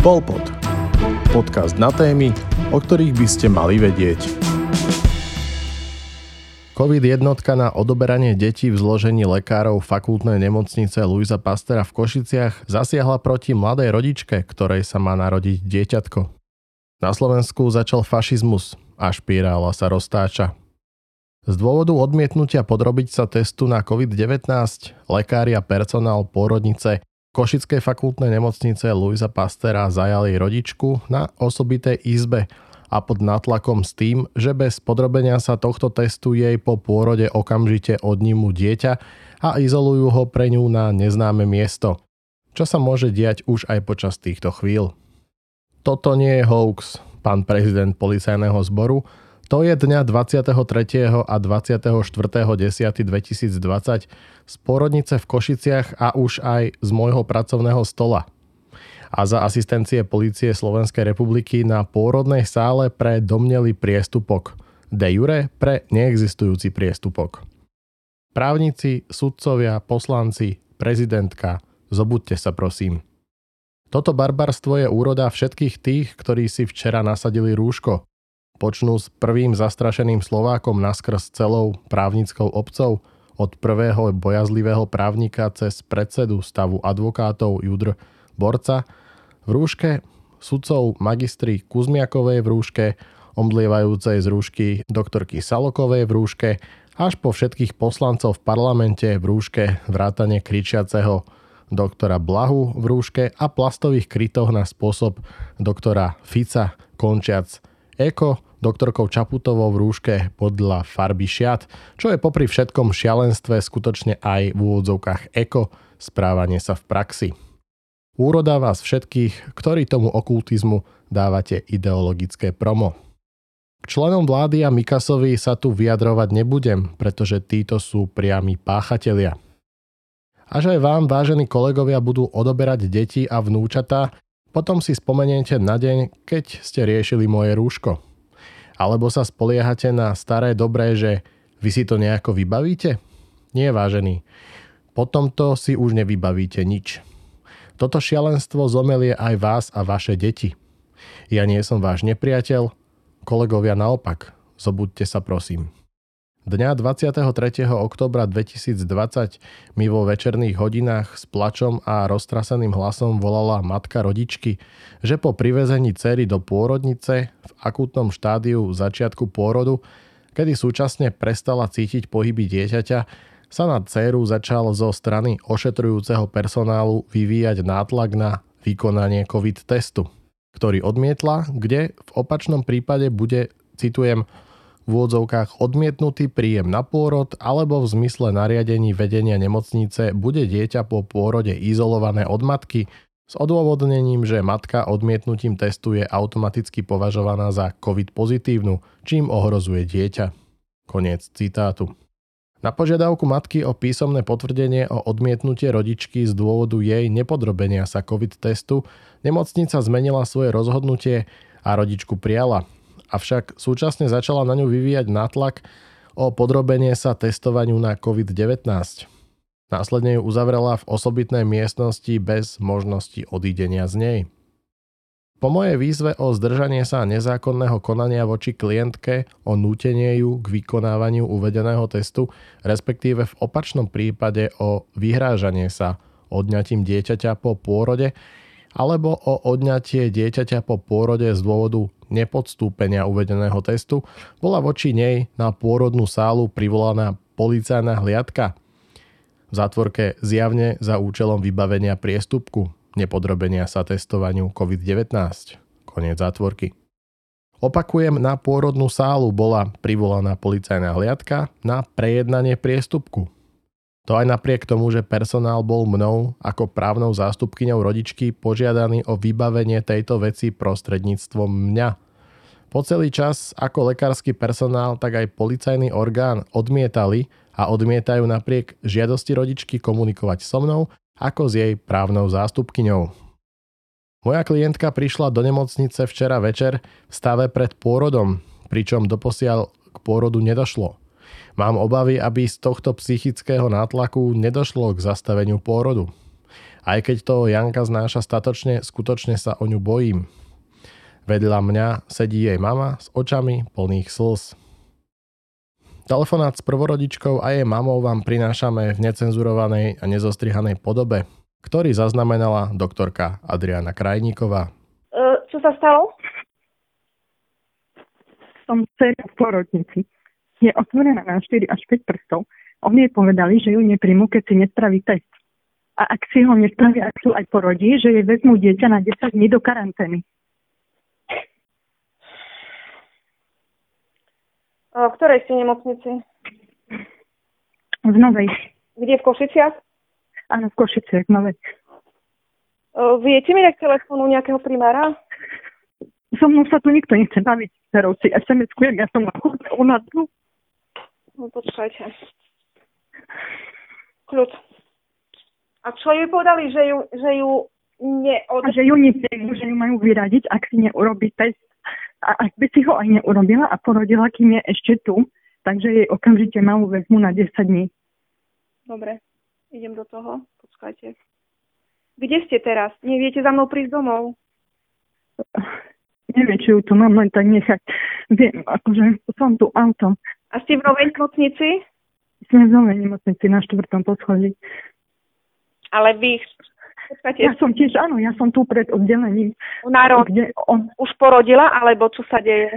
Polpod. Podcast na témy, o ktorých by ste mali vedieť. COVID jednotka na odoberanie detí v zložení lekárov fakultnej nemocnice Luisa Pastera v Košiciach zasiahla proti mladej rodičke, ktorej sa má narodiť dieťatko. Na Slovensku začal fašizmus a špirála sa roztáča. Z dôvodu odmietnutia podrobiť sa testu na COVID-19 lekári a personál pôrodnice Košickej fakultnej nemocnice Luisa Pastera zajali rodičku na osobitej izbe a pod nátlakom s tým, že bez podrobenia sa tohto testu jej po pôrode okamžite odnímu dieťa a izolujú ho pre ňu na neznáme miesto. Čo sa môže diať už aj počas týchto chvíľ. Toto nie je hoax, pán prezident policajného zboru, to je dňa 23. a 24.10.2020 z porodnice v Košiciach a už aj z môjho pracovného stola. A za asistencie policie Slovenskej republiky na pôrodnej sále pre domnelý priestupok. De jure pre neexistujúci priestupok. Právnici, sudcovia, poslanci, prezidentka, zobudte sa prosím. Toto barbarstvo je úroda všetkých tých, ktorí si včera nasadili rúško, Počnú s prvým zastrašeným Slovákom naskrz celou právnickou obcov, od prvého bojazlivého právnika cez predsedu stavu advokátov Judr Borca, v rúške sudcov magistri Kuzmiakovej v rúške, omdlievajúcej z rúšky doktorky Salokovej v rúške, až po všetkých poslancov v parlamente v rúške vrátane kričiaceho doktora Blahu v rúške a plastových krytoch na spôsob doktora Fica končiac. Eko, doktorkou Čaputovou v rúške podľa farby šiat, čo je popri všetkom šialenstve skutočne aj v úvodzovkách eko správanie sa v praxi. Úroda vás všetkých, ktorí tomu okultizmu dávate ideologické promo. K členom vlády a Mikasovi sa tu vyjadrovať nebudem, pretože títo sú priami páchatelia. Až aj vám, vážení kolegovia, budú odoberať deti a vnúčatá, potom si spomeniete na deň, keď ste riešili moje rúško. Alebo sa spoliehate na staré dobré, že vy si to nejako vybavíte? Nie, vážený. Potom to si už nevybavíte nič. Toto šialenstvo zomelie aj vás a vaše deti. Ja nie som váš nepriateľ, kolegovia naopak, zobudte sa prosím. Dňa 23. oktobra 2020 mi vo večerných hodinách s plačom a roztraseným hlasom volala matka rodičky, že po privezení cery do pôrodnice v akútnom štádiu začiatku pôrodu, kedy súčasne prestala cítiť pohyby dieťaťa, sa na dceru začal zo strany ošetrujúceho personálu vyvíjať nátlak na vykonanie COVID testu, ktorý odmietla, kde v opačnom prípade bude, citujem, v úvodzovkách odmietnutý príjem na pôrod alebo v zmysle nariadení vedenia nemocnice bude dieťa po pôrode izolované od matky s odôvodnením, že matka odmietnutím testu je automaticky považovaná za COVID pozitívnu, čím ohrozuje dieťa. Koniec citátu. Na požiadavku matky o písomné potvrdenie o odmietnutie rodičky z dôvodu jej nepodrobenia sa COVID testu nemocnica zmenila svoje rozhodnutie a rodičku prijala, avšak súčasne začala na ňu vyvíjať nátlak o podrobenie sa testovaniu na COVID-19. Následne ju uzavrela v osobitnej miestnosti bez možnosti odídenia z nej. Po mojej výzve o zdržanie sa nezákonného konania voči klientke o nútenie ju k vykonávaniu uvedeného testu, respektíve v opačnom prípade o vyhrážanie sa odňatím dieťaťa po pôrode, alebo o odňatie dieťaťa po pôrode z dôvodu nepodstúpenia uvedeného testu bola voči nej na pôrodnú sálu privolaná policajná hliadka. V zátvorke zjavne za účelom vybavenia priestupku, nepodrobenia sa testovaniu COVID-19. Koniec zátvorky. Opakujem, na pôrodnú sálu bola privolaná policajná hliadka na prejednanie priestupku, to aj napriek tomu, že personál bol mnou ako právnou zástupkyňou rodičky požiadaný o vybavenie tejto veci prostredníctvom mňa. Po celý čas ako lekársky personál, tak aj policajný orgán odmietali a odmietajú napriek žiadosti rodičky komunikovať so mnou ako s jej právnou zástupkyňou. Moja klientka prišla do nemocnice včera večer v stave pred pôrodom, pričom doposiaľ k pôrodu nedošlo. Mám obavy, aby z tohto psychického nátlaku nedošlo k zastaveniu pôrodu. Aj keď to Janka znáša statočne, skutočne sa o ňu bojím. Vedľa mňa sedí jej mama s očami plných slz. Telefonát s prvorodičkou a jej mamou vám prinášame v necenzurovanej a nezostrihanej podobe, ktorý zaznamenala doktorka Adriana Krajníková. Uh, čo sa stalo? Som dcera v porodnici. Je otvorená na 4 až 5 prstov. Oni jej povedali, že ju nepríjmu, keď si nespraví test. A ak si ho nespraví, ak sú aj porodí, že jej vezmú dieťa na 10 dní do karantény. V ktorej ste nemocnici? V Novej. Kde, v Košiciach? Áno, v Košiciach, v Novej. Viete mi dať telefónu nejakého primára? So mnou sa tu nikto nechce baviť, ktorou si SMS-kujem, ja som na nás tu. No počkajte. Kľud. A čo jej povedali, že ju, že ju neod... A že ju nepríjmu, že ju majú vyradiť, ak si neurobi test. A ak by si ho aj neurobila a porodila, kým je ešte tu, takže jej okamžite mamu vezmu na 10 dní. Dobre, idem do toho. Počkajte. Kde ste teraz? Neviete za mnou prísť domov? Neviem, či ju tu mám len tak nechať. Viem, akože som tu autom. A ste v novej nemocnici? Sme v novej nemocnici na štvrtom poschodí. Ale vy. Ja som tiež, áno, ja som tu pred oddelením. Ro- kde on... už porodila, alebo čo sa deje?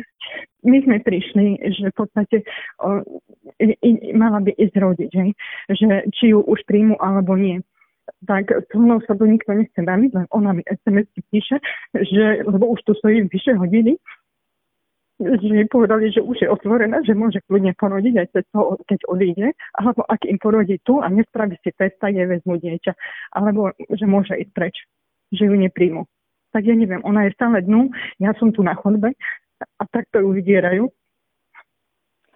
My sme prišli, že v podstate o, i, i, mala by ísť rodiť, že, že či ju už príjmu, alebo nie tak so mnou sa to nikto nechce baviť, len ona mi sms píše, že, lebo už tu stojí vyše hodiny, že mi povedali, že už je otvorená, že môže kľudne porodiť aj cez toho, keď odíde, alebo ak im porodí tu a nespraví si test, tak je vezmu dieťa, alebo že môže ísť preč, že ju nepríjmu. Tak ja neviem, ona je stále dnu, ja som tu na chodbe a takto ju vydierajú.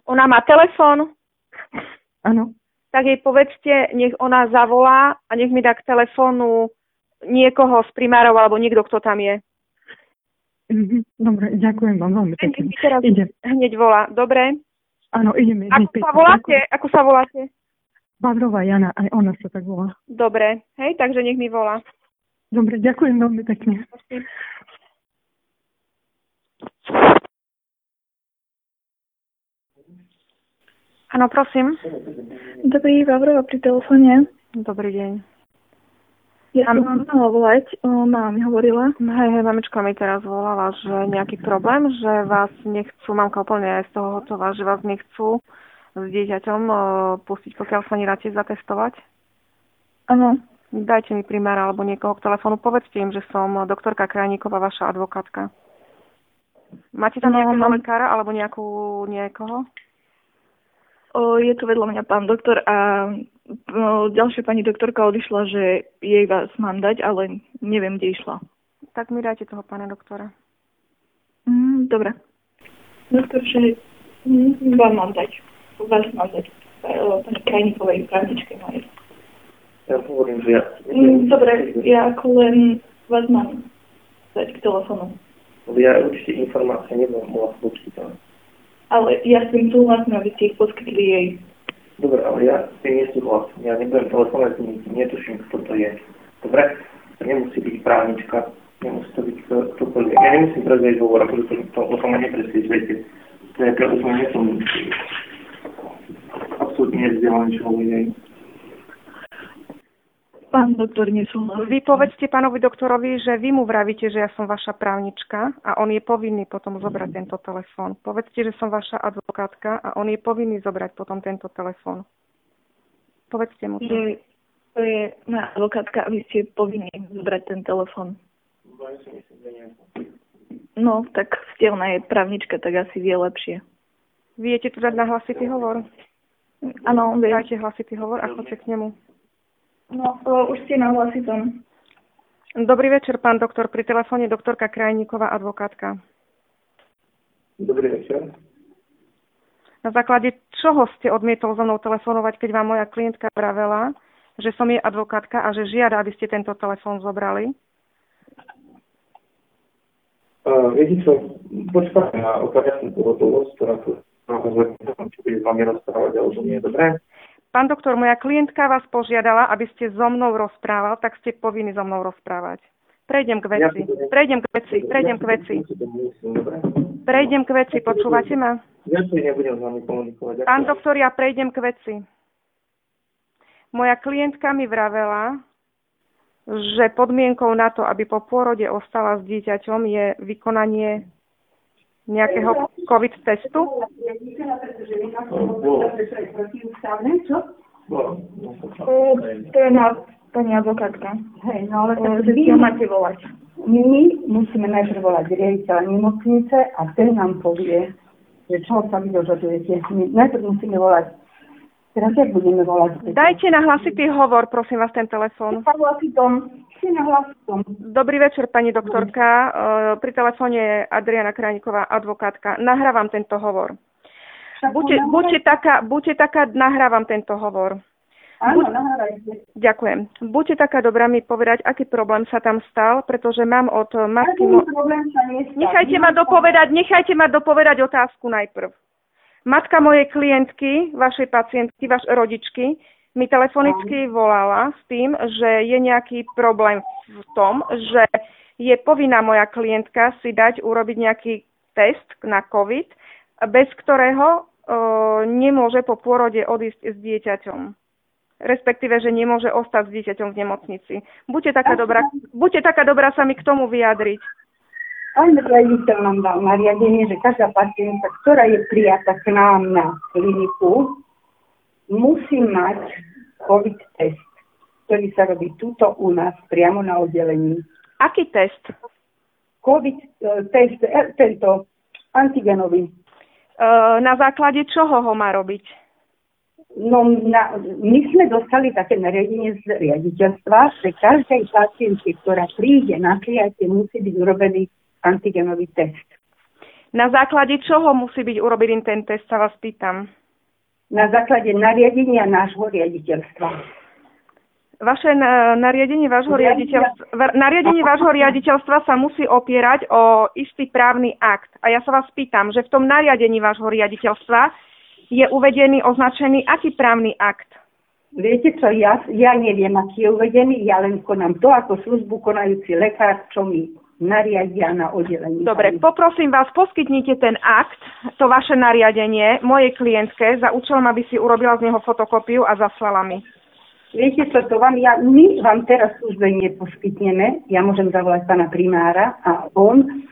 Ona má telefón? Áno tak jej povedzte, nech ona zavolá a nech mi dá k telefónu niekoho z primárov alebo niekto, kto tam je. Mhm, dobre, ďakujem vám veľmi pekne. Teraz idem. hneď volá. Dobre? Áno, ideme. Ako sa voláte? Ako sa voláte? Badrová Jana, aj ona sa tak volá. Dobre, hej, takže nech mi volá. Dobre, ďakujem veľmi pekne. Áno, prosím. Dobrý, Vavrova pri telefóne. Dobrý deň. Ja mala volať, mama mi hovorila. Hej, hej, mamička mi teraz volala, že nejaký problém, že vás nechcú, mamka úplne aj z toho hotová, že vás nechcú s dieťaťom pustiť, pokiaľ sa nedáte zatestovať. Áno. Dajte mi primára alebo niekoho k telefónu, povedzte im, že som doktorka Krajníková, vaša advokátka. Máte tam nejakého no, lekára alebo nejakú, niekoho? O, je tu vedľa mňa pán doktor a ďalšia pani doktorka odišla, že jej vás mám dať, ale neviem, kde išla. Tak mi dajte toho pána doktora. Mm, dobre. Doktor, že mm, vám mám dať. Vás mám dať. Pani Krajníkovej právničke mojej. Ja hovorím, že ja... Mm, dobre, ja ako len vás mám dať k telefónu. Ja určite informácie nebudem mohla poskytovať ale ja s tým súhlasím, aby ste ich poskytli jej. Dobre, ale ja s tým nesúhlasím. Ja nebudem telefonovať, netuším, kto to je. Dobre? To nemusí byť právnička, nemusí to byť ktokoľvek. Ja nemusím prezvieť hovor, pretože to, o tom ma nepresviečujete. To je, preto som nie som absolútne nevzdelaný človek. Pán doktor nesúhlasí. Vy povedzte pánovi doktorovi, že vy mu vravíte, že ja som vaša právnička a on je povinný potom zobrať tento telefón. Povedzte, že som vaša advokátka a on je povinný zobrať potom tento telefón. Povedzte mu to. Že to je moja advokátka a vy ste povinní zobrať ten telefón. No, tak ste ona je právnička, tak asi vie lepšie. Viete tu dať na hlasitý hovor? Áno, vie. Dajte hlasitý hovor a chodte k nemu. No, už ste na hlasitom. Dobrý večer, pán doktor. Pri telefóne doktorka Krajníková, advokátka. Dobrý večer. Na základe čoho ste odmietol so mnou telefonovať, keď vám moja klientka pravela, že som jej advokátka a že žiada, aby ste tento telefón zobrali? Uh, viete čo, počkáme na operačnú pohotovosť, ktorá sa naozaj či bude s vami rozprávať, alebo nie je dobré. Pán doktor, moja klientka vás požiadala, aby ste so mnou rozprával, tak ste povinni so mnou rozprávať. Prejdem k veci. Prejdem k veci. Prejdem k veci. Prejdem k veci. Počúvate ma? Ja nebudem s vami komunikovať. Pán doktor, ja prejdem k veci. Moja klientka mi vravela, že podmienkou na to, aby po pôrode ostala s dieťaťom, je vykonanie nejakého COVID testu? To je na pani advokátka. Hej, no ale tak vy máte volať. my musíme najprv volať riaditeľa nemocnice a ten nám povie, že čo sa vy dožadujete. My najprv musíme volať. Teraz jak budeme volať? Dajte na hlasitý hovor, prosím vás, ten telefón. Dobrý večer, pani doktorka. E, Pri telefóne je Adriana Krajníková, advokátka. Nahrávam tento hovor. Buďte, buďte, taká, buďte taká, nahrávam tento hovor. Áno, buď-. Ďakujem. Buďte taká dobrá mi povedať, aký problém sa tam stal, pretože mám od matky... Taký Mo- problém sa nestal. nechajte ma dopovedať, nechajte ma dopovedať otázku najprv. Matka mojej klientky, vašej pacientky, vaš rodičky, mi telefonicky volala s tým, že je nejaký problém v tom, že je povinná moja klientka si dať urobiť nejaký test na COVID, bez ktorého e, nemôže po pôrode odísť s dieťaťom. Respektíve, že nemôže ostať s dieťaťom v nemocnici. Buďte taká dobrá, buďte taká dobrá sa mi k tomu vyjadriť. Pán riaditeľ nám dal nariadenie, že každá pacientka, ktorá je prijatá k nám na kliniku, musí mať COVID test, ktorý sa robí tuto u nás, priamo na oddelení. Aký test? COVID e, test, e, tento antigenový. E, na základe čoho ho má robiť? No, na, my sme dostali také nariadenie z riaditeľstva, že každej pacientke, ktorá príde na prijatie, musí byť urobený antigenový test. Na základe čoho musí byť urobený ten test, sa vás pýtam. Na základe nariadenia nášho riaditeľstva. Vaše na- nariadenie vášho Riaditeľ- riaditeľstva, va- nariadenie vášho riaditeľstva sa musí opierať o istý právny akt. A ja sa vás pýtam, že v tom nariadení vášho riaditeľstva je uvedený, označený aký právny akt? Viete čo, ja, ja neviem, aký je uvedený, ja len konám to ako službu konajúci lekár, čo mi nariadia na oddelení. Dobre, poprosím vás, poskytnite ten akt, to vaše nariadenie, mojej klientke za účelom, aby si urobila z neho fotokopiu a zaslala mi. Viete čo, to vám, ja, my vám teraz službe neposkytneme, ja môžem zavolať pána primára a on,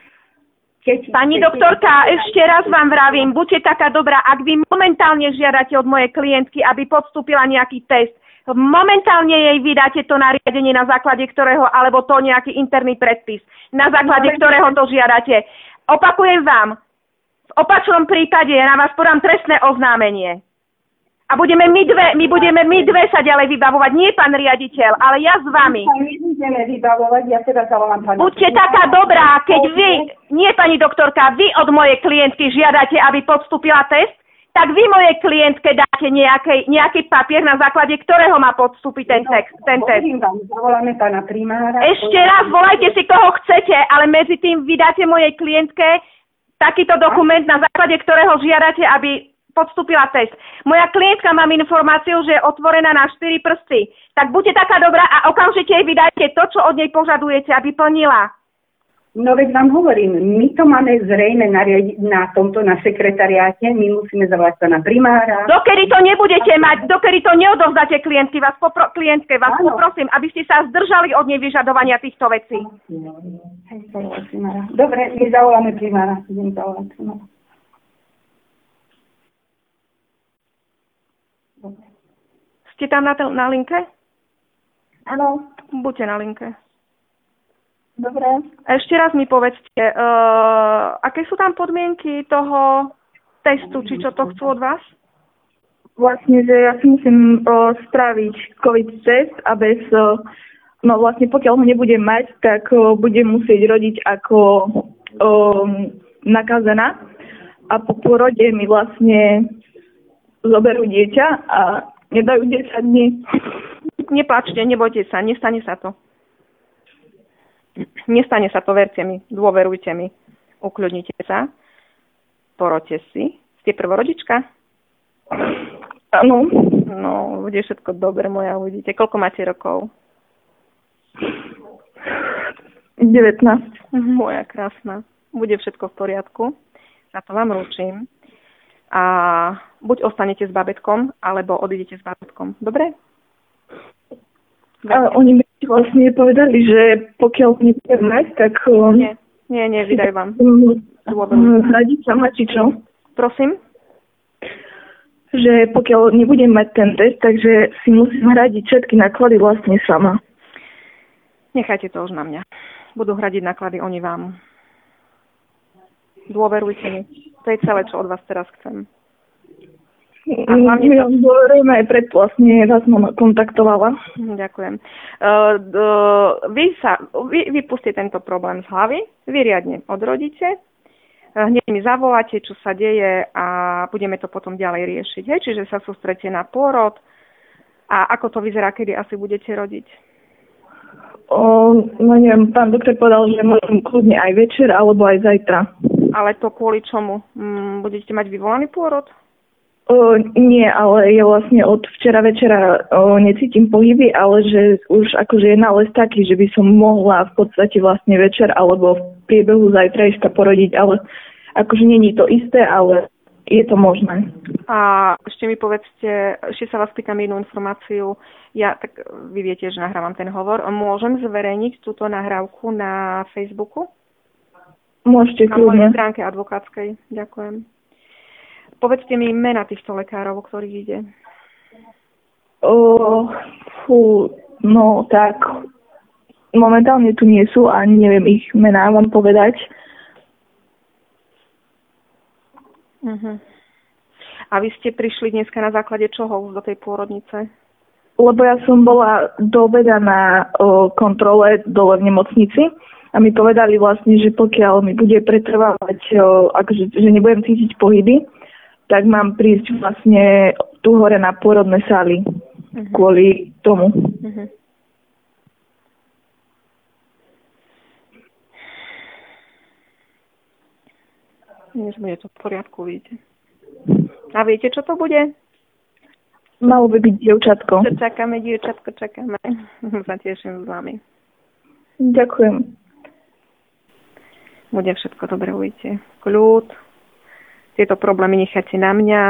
keď... Pani keď- doktorka, ešte raz vám vravím, buďte taká dobrá, ak vy momentálne žiadate od mojej klientky, aby podstúpila nejaký test, momentálne jej vydáte to nariadenie, na základe ktorého, alebo to nejaký interný predpis, na základe ktorého to žiadate. Opakujem vám, v opačnom prípade ja na vás podám trestné oznámenie. A budeme my dve, my budeme my dve sa ďalej vybavovať, nie pán riaditeľ, ale ja s vami. Vybavovať, ja teda zavolám Buďte taká dobrá, keď vy, nie pani doktorka, vy od mojej klientky žiadate, aby podstúpila test, tak vy mojej klientke dáte nejaký, nejaký papier, na základe ktorého má podstúpiť ten, text, ten test. Zavoláme pána primára. Ešte raz, volajte si koho chcete, ale medzi tým vydáte mojej klientke takýto dokument, na základe ktorého žiadate, aby podstúpila test. Moja klientka mám informáciu, že je otvorená na 4 prsty. Tak buďte taká dobrá a okamžite jej vydajte to, čo od nej požadujete, aby plnila. No veď vám hovorím, my to máme zrejme na, na tomto, na sekretariáte, my musíme zavolať pána primára. Dokedy to nebudete mať, dokedy to neodovzdáte klientky, vás popro, klientke, vás Áno. poprosím, aby ste sa zdržali od nej vyžadovania týchto vecí. Dobre, my zavoláme primára. Idem zavolať primára. Ste tam na, tel- na linke? Áno, Buďte na linke. Dobre. Ešte raz mi povedzte, uh, aké sú tam podmienky toho testu, či čo to chcú od vás? Vlastne, že ja si musím o, spraviť COVID test a bez, o, no vlastne pokiaľ ho nebudem mať, tak o, budem musieť rodiť ako o, nakazená a po pôrode mi vlastne zoberú dieťa a nedajú 10 dní. Neplačte, nebojte sa, nestane sa to. Nestane sa to, verte mi, dôverujte mi. Ukľudnite sa, poroďte si. Ste prvorodička? Áno. No, bude všetko dobre, moja, uvidíte. Koľko máte rokov? 19. Moja krásna. Bude všetko v poriadku. Na to vám ručím. A buď ostanete s babetkom, alebo odídete s babetkom. Dobre? A oni mi vlastne povedali, že pokiaľ nebudem mať, tak um, Nie, nie, nie, vydajú vám. hradiť sama, či čo? Prosím? Že pokiaľ nebudem mať ten test, takže si musím hradiť všetky náklady vlastne sama. Nechajte to už na mňa. Budú hradiť náklady oni vám. Dôverujte mi. To je celé, čo od vás teraz chcem. Ja dôverujem aj preto vlastne vás mám kontaktovala. Hm, Ďakujem. Uh, uh, vy, sa, vy, vy pustite tento problém z hlavy, vy riadne odrodíte, uh, hneď mi zavoláte, čo sa deje a budeme to potom ďalej riešiť. Hej? Čiže sa sústrete na pôrod a ako to vyzerá, kedy asi budete rodiť. O, no neviem, pán doktor povedal, že môžem kľudne aj večer alebo aj zajtra. Ale to kvôli čomu? Mm, budete mať vyvolaný pôrod? O, nie, ale ja vlastne od včera večera o, necítim pohyby, ale že už akože je nález taký, že by som mohla v podstate vlastne večer alebo v priebehu zajtrajška porodiť, ale akože není to isté, ale je to možné. A ešte mi povedzte, ešte sa vás pýtam jednu informáciu. Ja, tak vy viete, že nahrávam ten hovor. Môžem zverejniť túto nahrávku na Facebooku? Môžete Na mojej kľudne. stránke advokátskej. Ďakujem. Povedzte mi mena týchto lekárov, o ktorých ide. O, fú, no tak momentálne tu nie sú a neviem ich mená vám povedať. Uh-huh. A vy ste prišli dneska na základe čoho už do tej pôrodnice? Lebo ja som bola do obeda na o, kontrole dole v nemocnici a mi povedali vlastne, že pokiaľ mi bude pretrvávať, o, akože, že nebudem cítiť pohyby, tak mám prísť vlastne tu hore na pôrodné sály kvôli tomu. Uh-huh. Dnes bude to v poriadku, vidíte. A viete, čo to bude? Malo by byť dievčatko. Čo čakáme, dievčatko, čakáme. Zateším s vami. Ďakujem. Bude všetko dobre, uvidíte. Kľud. Tieto problémy nechajte na mňa.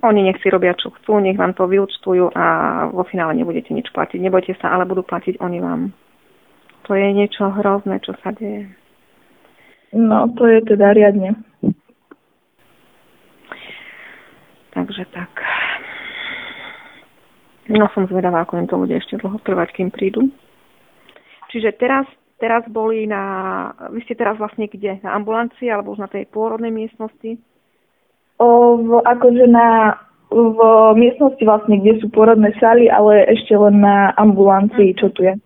Oni nech si robia, čo chcú, nech vám to vyúčtujú a vo finále nebudete nič platiť. Nebojte sa, ale budú platiť oni vám. To je niečo hrozné, čo sa deje. No, to je teda riadne. Takže tak. No som zvedavá, ako im to bude ešte dlho trvať, kým prídu. Čiže teraz, teraz boli na... Vy ste teraz vlastne kde? Na ambulancii alebo už na tej pôrodnej miestnosti? V, akože na, v miestnosti vlastne, kde sú porodné sály, ale ešte len na ambulancii, čo tu je.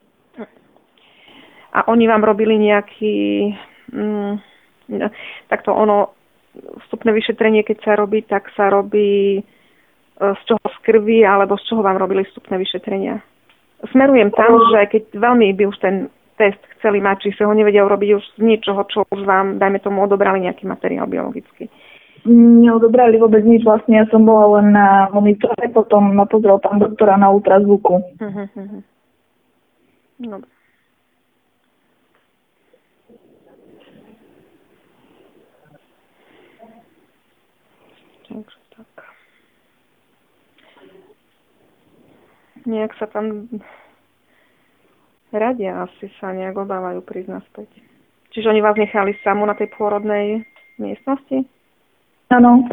A oni vám robili nejaký... Mm, no, takto ono, vstupné vyšetrenie, keď sa robí, tak sa robí e, z čoho z krvi, alebo z čoho vám robili vstupné vyšetrenia. Smerujem tam, že keď veľmi by už ten test chceli mať, či sa ho nevedia urobiť už z niečoho, čo už vám, dajme tomu, odobrali nejaký materiál biologický. Neodobrali vôbec nič, vlastne ja som bola len na monitore, potom ma pozrel pán doktora na ultrazvuku. Uh-huh, tak. Nejak sa tam radia, asi sa nejak obávajú prísť naspäť. Čiže oni vás nechali samú na tej pôrodnej miestnosti? Áno.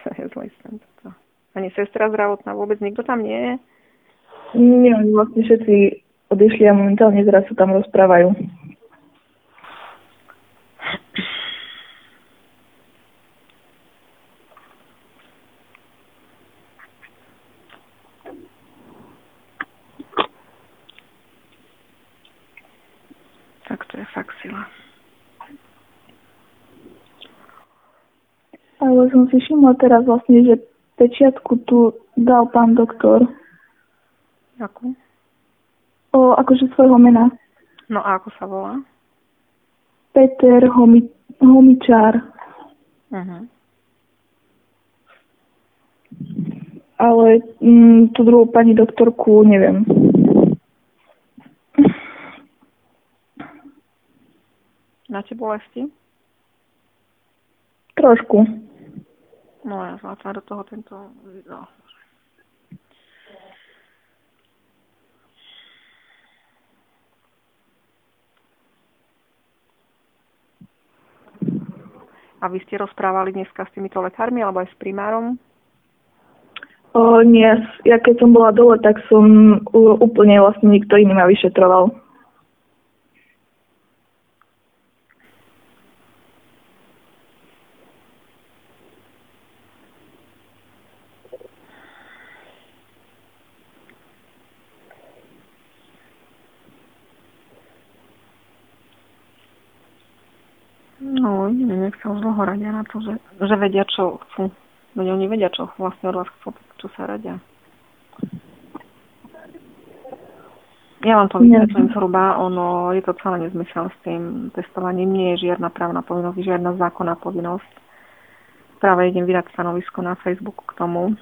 To je zlý sen. Ani sestra zdravotná, vôbec nikto tam nie je? Nie, oni vlastne všetci odišli a momentálne sa tam rozprávajú. Tak to je fakt sila. Ale som si všimla teraz vlastne, že pečiatku tu dal pán doktor. Ako? O, akože svojho mena. No a ako sa volá? Peter Homi, Homičár. Uh-huh. Ale mm, tú druhú pani doktorku neviem. Máte bolesti? Trošku. No ja zlátam do toho tento video. A vy ste rozprávali dneska s týmito lekármi alebo aj s primárom? O, nie, ja keď som bola dole, tak som úplne vlastne nikto iný ma vyšetroval. No, neviem, jak sa už dlho radia na to, že, že vedia, čo chcú. Veď oni vedia, čo vlastne od vás chcú, čo sa radia. Ja vám to vysvetlím zhruba, ono je to celé nezmysel s tým testovaním. Nie je žiadna právna povinnosť, žiadna zákonná povinnosť. Práve idem vydať stanovisko na Facebooku k tomu,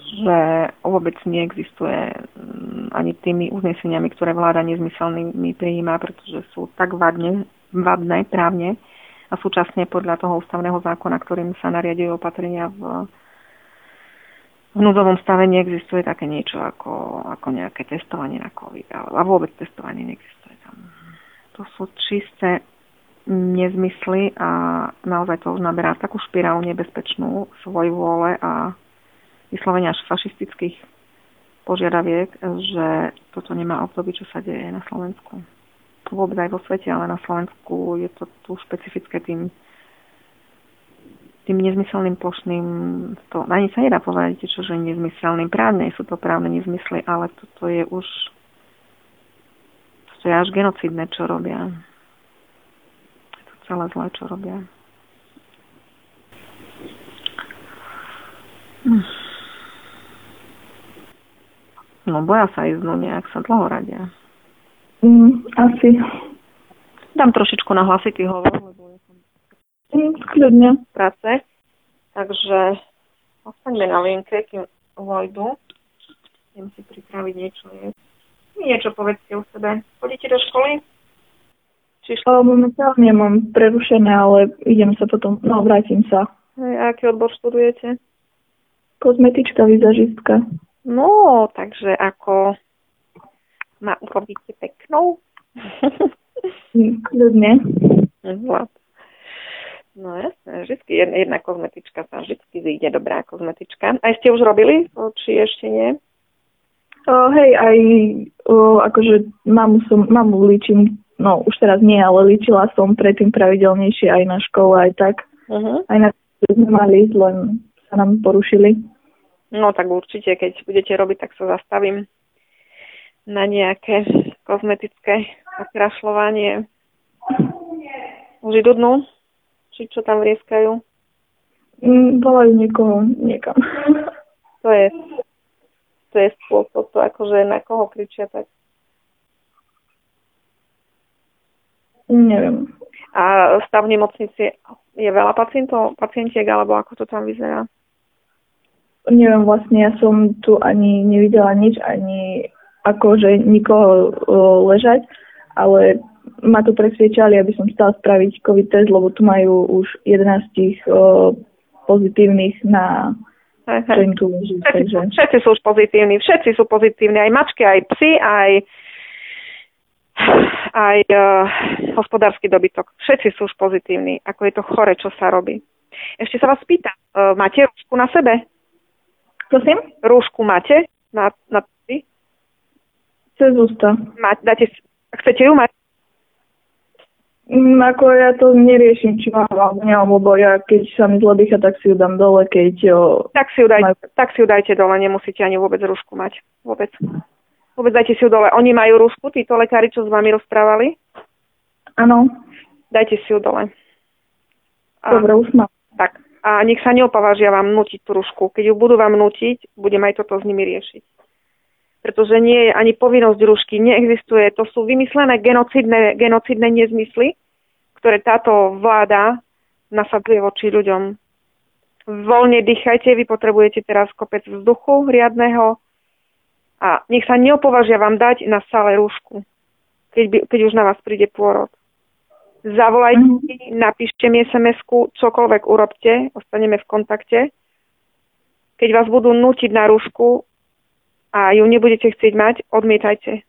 že vôbec neexistuje mm, ani tými uzneseniami, ktoré vláda nezmyselnými prijíma, pretože sú tak vadne, vadné právne a súčasne podľa toho ústavného zákona, ktorým sa nariadujú opatrenia v, v núdzovom stave, neexistuje také niečo ako, ako nejaké testovanie na COVID. A vôbec testovanie neexistuje tam. To sú čisté nezmysly a naozaj to už naberá takú špirálu nebezpečnú svoj vôle a vyslovene až fašistických požiadaviek, že toto nemá obdobie, čo sa deje na Slovensku vôbec aj vo svete, ale na Slovensku je to tu špecifické tým tým nezmyselným plošným, to ani sa nedá povedať, čo že nezmyselným právne, sú to právne nezmysly, ale toto je už to je až genocidné, čo robia. Je to celé zlé, čo robia. Hm. No boja sa ísť, no nejak sa dlho radia. Mm, asi. Dám trošičku na hlasitý hovor, lebo ja som Mm, kľudne. práce. Takže ostaňme na linke, kým vojdu. Idem si pripraviť niečo. Niečo povedzte o sebe. Chodíte do školy? Či? O, momentálne mám prerušené, ale idem sa potom, no vrátim sa. Hej, a aký odbor študujete? Kozmetička, vizažistka. No, takže ako ma urobíte peknou? Kľudne. Zlat. No jasné, vždycky jedna, kozmetička sa vždycky vyjde dobrá kozmetička. A ste už robili, či ešte nie? O, hej, aj o, akože mamu, som, mamu ličím, no už teraz nie, ale ličila som predtým pravidelnejšie aj na škole, aj tak. Uh-huh. Aj na sme mali, len sa nám porušili. No tak určite, keď budete robiť, tak sa zastavím na nejaké kozmetické okrašľovanie. Už idú dnu? Či čo tam vrieskajú? Mm, volajú niekoho niekam. To je, to je spôsob, to akože na koho kričia tak. Neviem. A stav nemocnici je veľa pacientov, pacientiek, alebo ako to tam vyzerá? Neviem, vlastne ja som tu ani nevidela nič, ani akože nikoho ležať, ale ma tu presviečali, aby som stala spraviť COVID test, lebo tu majú už 11 o, pozitívnych na čo im tu leží. Všetci, Takže všetci sú už pozitívni, všetci sú pozitívni, aj mačky, aj psy, aj aj uh, hospodársky dobytok. Všetci sú už pozitívni. Ako je to chore, čo sa robí. Ešte sa vás pýtam, uh, máte rúšku na sebe? prosím, Rúšku máte? Na, na, cez ústa. má, dáte, chcete ju mať? Mm, ako ja to neriešim, či mám alebo nie, lebo ja keď sa mi zle dýcha, tak si ju dám dole, keď o, Tak si, ju daj, tak si ju dajte dole, nemusíte ani vôbec rúšku mať. Vôbec. Vôbec dajte si ju dole. Oni majú rúšku, títo lekári, čo s vami rozprávali? áno, Dajte si ju dole. A, dobre, už mám. Tak. A nech sa neopovážia vám nutiť tú rúšku. Keď ju budú vám nutiť, budem aj toto s nimi riešiť. Pretože nie je ani povinnosť rúšky, neexistuje. To sú vymyslené genocidné, genocidné nezmysly, ktoré táto vláda nasadzuje voči ľuďom. voľne dýchajte, vy potrebujete teraz kopec vzduchu riadného a nech sa neopovažia vám dať na sále rúšku, keď, by, keď už na vás príde pôrod. Zavolajte mm. napíšte mi SMS-ku, čokoľvek urobte, ostaneme v kontakte. Keď vás budú nutiť na rúšku a ju nebudete chcieť mať, odmietajte.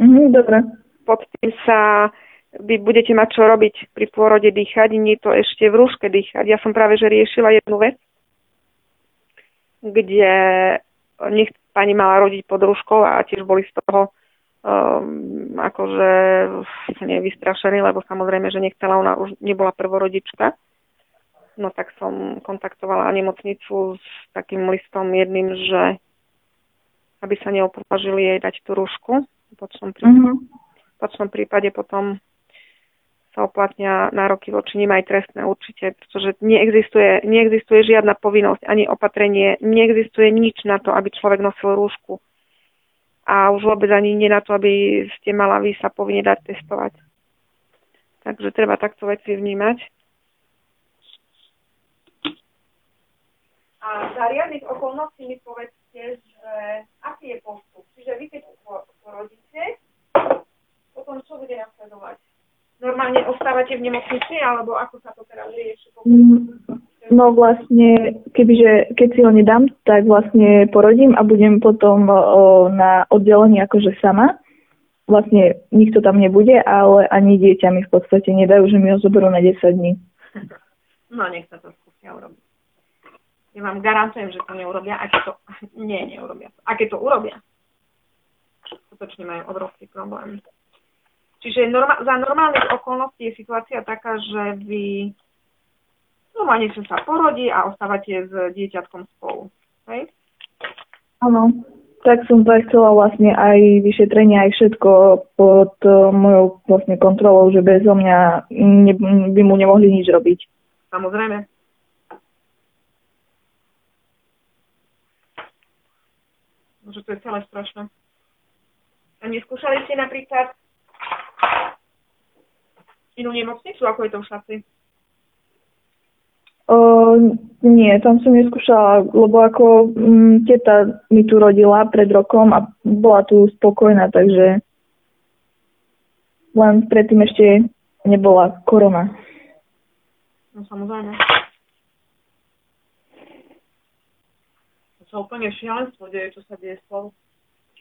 Mm, dobre. Pod tým sa vy budete mať čo robiť pri pôrode dýchať, nie to ešte v rúške dýchať. Ja som práve že riešila jednu vec, kde nech pani mala rodiť pod rúškou a tiež boli z toho um, akože nevystrašení, lebo samozrejme, že nechcela, ona už nebola prvorodička. No tak som kontaktovala nemocnicu s takým listom jedným, že aby sa neopovažili jej dať tú rúšku. V počnom prípade, mm-hmm. v prípade potom sa uplatnia nároky voči nim aj trestné určite, pretože neexistuje, neexistuje žiadna povinnosť ani opatrenie, neexistuje nič na to, aby človek nosil rúšku. A už vôbec ani nie na to, aby ste mala vy sa povinne dať testovať. Takže treba takto veci vnímať. A za riadnych okolností mi povedzte, že aký je postup. Čiže vy keď porodíte, potom čo bude nasledovať? normálne ostávate v nemocnici, alebo ako sa to teraz rieši? Mm, no vlastne, kebyže, keď si ho nedám, tak vlastne porodím a budem potom o, na oddelení akože sama. Vlastne nikto tam nebude, ale ani dieťa mi v podstate nedajú, že mi ho zoberú na 10 dní. No nech sa to skúsia urobiť. Ja vám garantujem, že to neurobia, aké to... Nie, neurobia to. Aké to urobia, skutočne majú obrovský problém. Čiže norma- za normálnych okolností je situácia taká, že vy normálne sa porodí a ostávate s dieťatkom spolu. Hej? Áno, tak som to chcela vlastne aj vyšetrenie, aj všetko pod uh, mojou vlastne kontrolou, že bez mňa ne, by mu nemohli nič robiť. Samozrejme. Že to je celé strašné. A neskúšali ste napríklad inú nemocnicu, ako je to v Šaci? Uh, nie, tam som neskúšala, lebo ako um, teta mi tu rodila pred rokom a bola tu spokojná, takže len predtým ešte nebola korona. No samozrejme. Sa úplne šialenstvo deje, čo sa deje s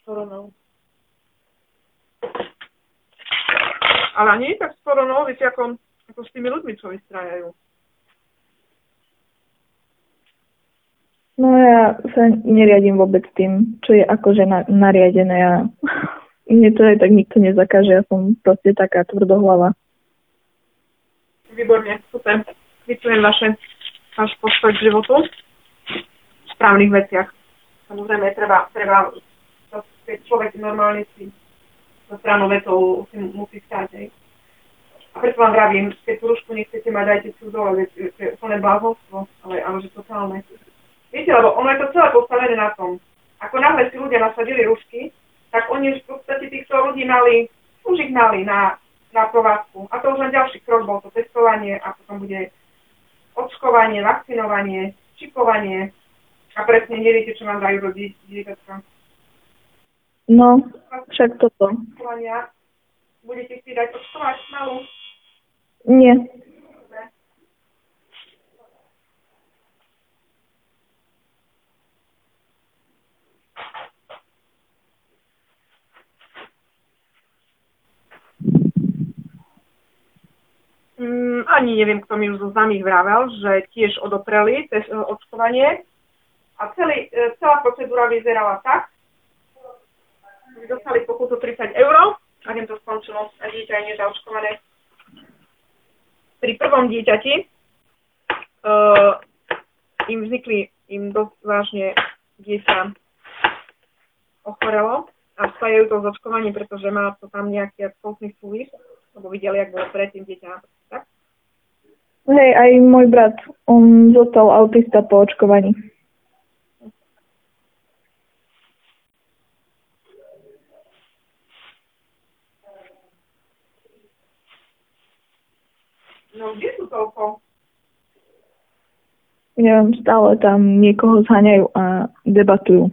koronou. Ale nie tak skoro no, viete, ako, ako s tými ľuďmi, čo vystrájajú. No ja sa neriadím vôbec tým, čo je akože na, nariadené. Ja, mne to aj tak nikto nezakáže, ja som proste taká tvrdohlava. Výborne, super. Vyčujem vaše, váš postoj k životu správnych veciach. Samozrejme, treba, treba keď človek normálne si so správnou vetou si musí stať. Hej. A preto vám vravím, keď tú rušku nechcete mať, dajte si ju dole, to je plné blázonstvo, ale, ale že totálne. Viete, lebo ono je to celé postavené na tom. Ako náhle si ľudia nasadili rušky, tak oni už v podstate týchto ľudí mali, už ich mali na, na provázku. A to už len ďalší krok bol to testovanie a potom bude očkovanie, vakcinovanie, čipovanie a presne neviete, čo vám dajú do dieťatka. No, však toto. Budete si dať očkovať malú? Nie. Mm, ani neviem, kto mi už zo známych vravel, že tiež odopreli test, očkovanie a celý, e, celá procedúra vyzerala tak, dostali pokutu 30 eur a tým to skončilo a dieťa je nezaočkované. Pri prvom dieťati uh, im vznikli, im dosť vážne dieťa ochorelo a spájajú to očkovaním, pretože má to tam nejaký absolútny súvis, lebo videli, ak bolo predtým dieťa. Tak? Hej, aj môj brat, on zostal autista po očkovaní. No kde sú toľko? neviem, stále tam niekoho zháňajú a debatujú.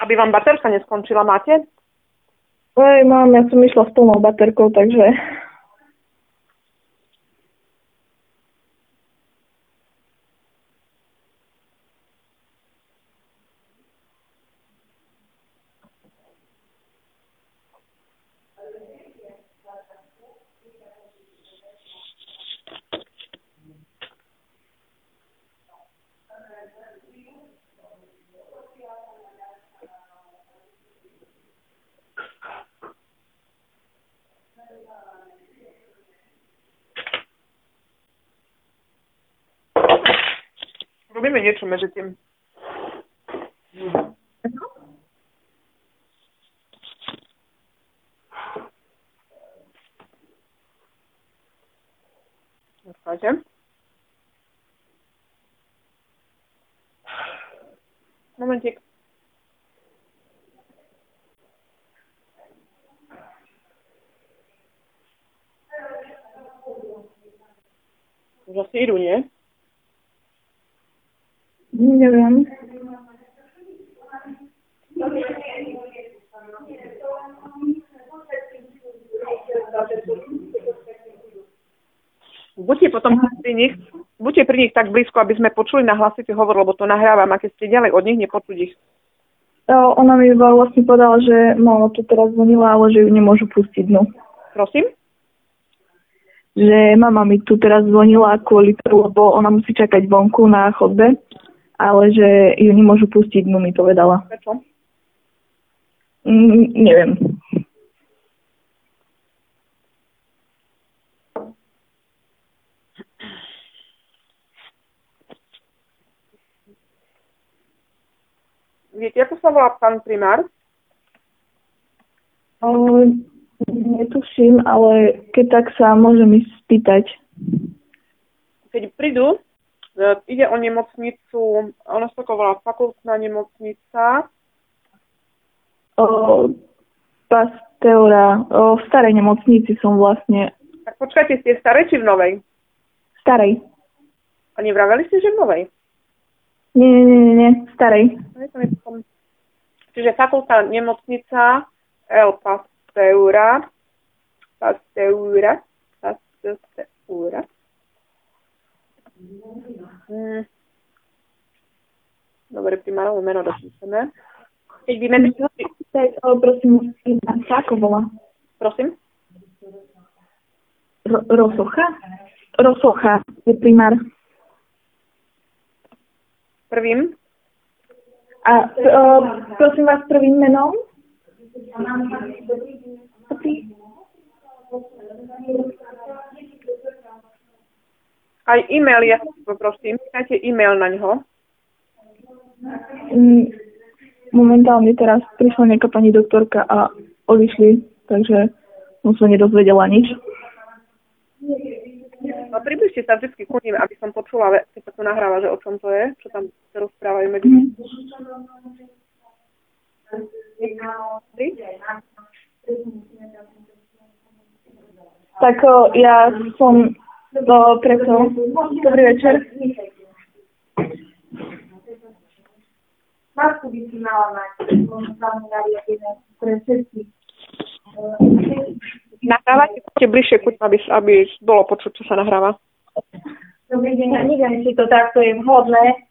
Aby vám baterka neskončila, máte? Ej, mám, ja som išla s plnou baterkou, takže Robíme niečo medzi tým. Počkajte. Momentík. Už asi idú, nie? neviem. Buďte potom pri nich, buďte pri nich tak blízko, aby sme počuli na hlasitý hovor, lebo to nahrávam a keď ste ďalej od nich, nepočuť ich. O, ona mi vlastne povedala, že mama tu teraz zvonila, ale že ju nemôžu pustiť, no. Prosím? Že mama mi tu teraz zvonila kvôli tomu, lebo ona musí čakať vonku na chodbe, ale že ju nemôžu pustiť, no mi povedala. Prečo? Mm, neviem. Viete, ako sa volá pán primár? O, netuším, ale keď tak sa môžem ísť spýtať. Keď prídu, e, ide o nemocnicu, ona sa to volá fakultná nemocnica, O, Pasteura, o, v starej nemocnici som vlastne, tak počkajte, ste v starej či v novej? starej. A nevraveli ste, že v novej? Nie, nie, nie, nie, nie, starej. Čiže fakultná nemocnica El Pasteura, Pasteura, Pasteura. Hmm. Dobre, primárové meno dopíšeme. Keď vymedzi, Tak, o, prosím, ako bola? prosím, Ro- Rosocha? Rosocha je primár. Prvým, A o, prosím vás prvým menom? aj e-mail, ja poprosím, dajte e-mail na ňo. Mm, Momentálne teraz prišla nejaká pani doktorka a odišli, takže som sa nedozvedela nič. No, približte sa vždy ku ním, aby som počula, keď sa to nahráva, že o čom to je, čo tam sa rozprávajú medzi. Tri? Tak o, ja som o, preto. Dobrý večer. Masku by si mala mať, momentálne nariadené pre všetkých. Nahrávate poďte bližšie ku ním, aby, aby bolo počuť, čo sa nahráva. Dobrý deň, ja neviem, či to takto je vhodné.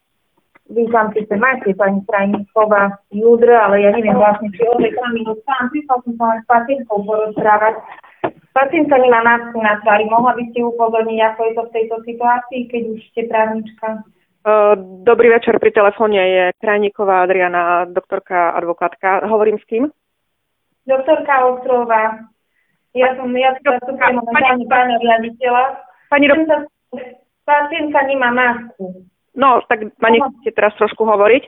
Vy tam síce máte pani Krajníková Judr, ale ja neviem vlastne, či ode minút sám. Prišla som sa len s pacientkou porozprávať. Pacientka nemá masku na tvári. Mohla by ste upozorniť, ako je to v tejto situácii, keď už ste právnička? Dobrý večer, pri telefóne je Krajníková Adriana, doktorka, advokátka. Hovorím s kým? Doktorka Ostrová, ja som, ja zastupujem momentálne pána riaditeľa. Pani dok- Pacientka- nemá masku. No, tak ma nechcete teraz trošku hovoriť.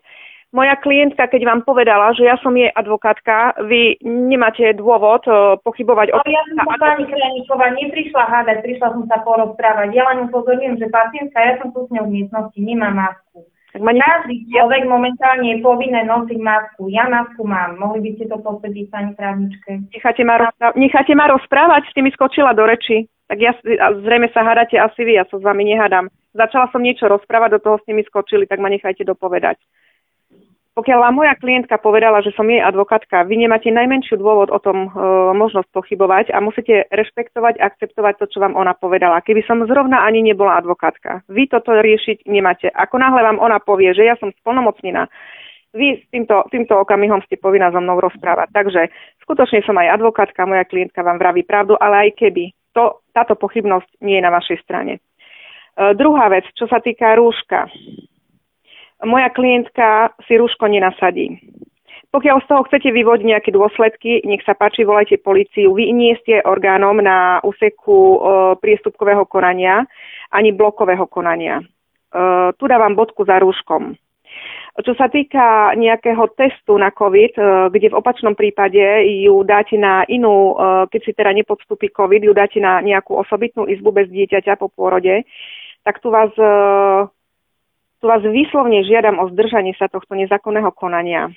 moja klientka, keď vám povedala, že ja som jej advokátka, vy nemáte dôvod uh, pochybovať o... Ale ja som sa pani Krajníková neprišla hádať, prišla som sa porozprávať. Ja len upozorňujem, že pacientka, ja som tu s ňou v miestnosti, nemá masku. Tak ma Každý človek momentálne je povinné nosiť masku. Ja masku mám. Mohli by ste to potvrdiť, pani právničke? Necháte ma, rozpráv- necháte ma rozprávať? Ste mi skočila do reči. Tak ja, zrejme sa hádate asi vy, ja sa s vami nehádam. Začala som niečo rozprávať, do toho ste mi skočili, tak ma nechajte dopovedať pokiaľ moja klientka povedala, že som jej advokátka, vy nemáte najmenšiu dôvod o tom e, možnosť pochybovať a musíte rešpektovať, akceptovať to, čo vám ona povedala. Keby som zrovna ani nebola advokátka, vy toto riešiť nemáte. Ako náhle vám ona povie, že ja som splnomocnená, vy s týmto, týmto okamihom ste povinná so mnou rozprávať. Takže skutočne som aj advokátka, moja klientka vám vraví pravdu, ale aj keby, to, táto pochybnosť nie je na vašej strane. E, druhá vec, čo sa týka rúška moja klientka si rúško nenasadí. Pokiaľ z toho chcete vyvodiť nejaké dôsledky, nech sa páči, volajte policiu. Vy nie ste orgánom na úseku e, priestupkového konania ani blokového konania. E, tu dávam bodku za rúškom. Čo sa týka nejakého testu na COVID, e, kde v opačnom prípade ju dáte na inú, e, keď si teda nepodstúpi COVID, ju dáte na nejakú osobitnú izbu bez dieťaťa po pôrode, tak tu vás e, tu vás vyslovne žiadam o zdržanie sa tohto nezákonného konania.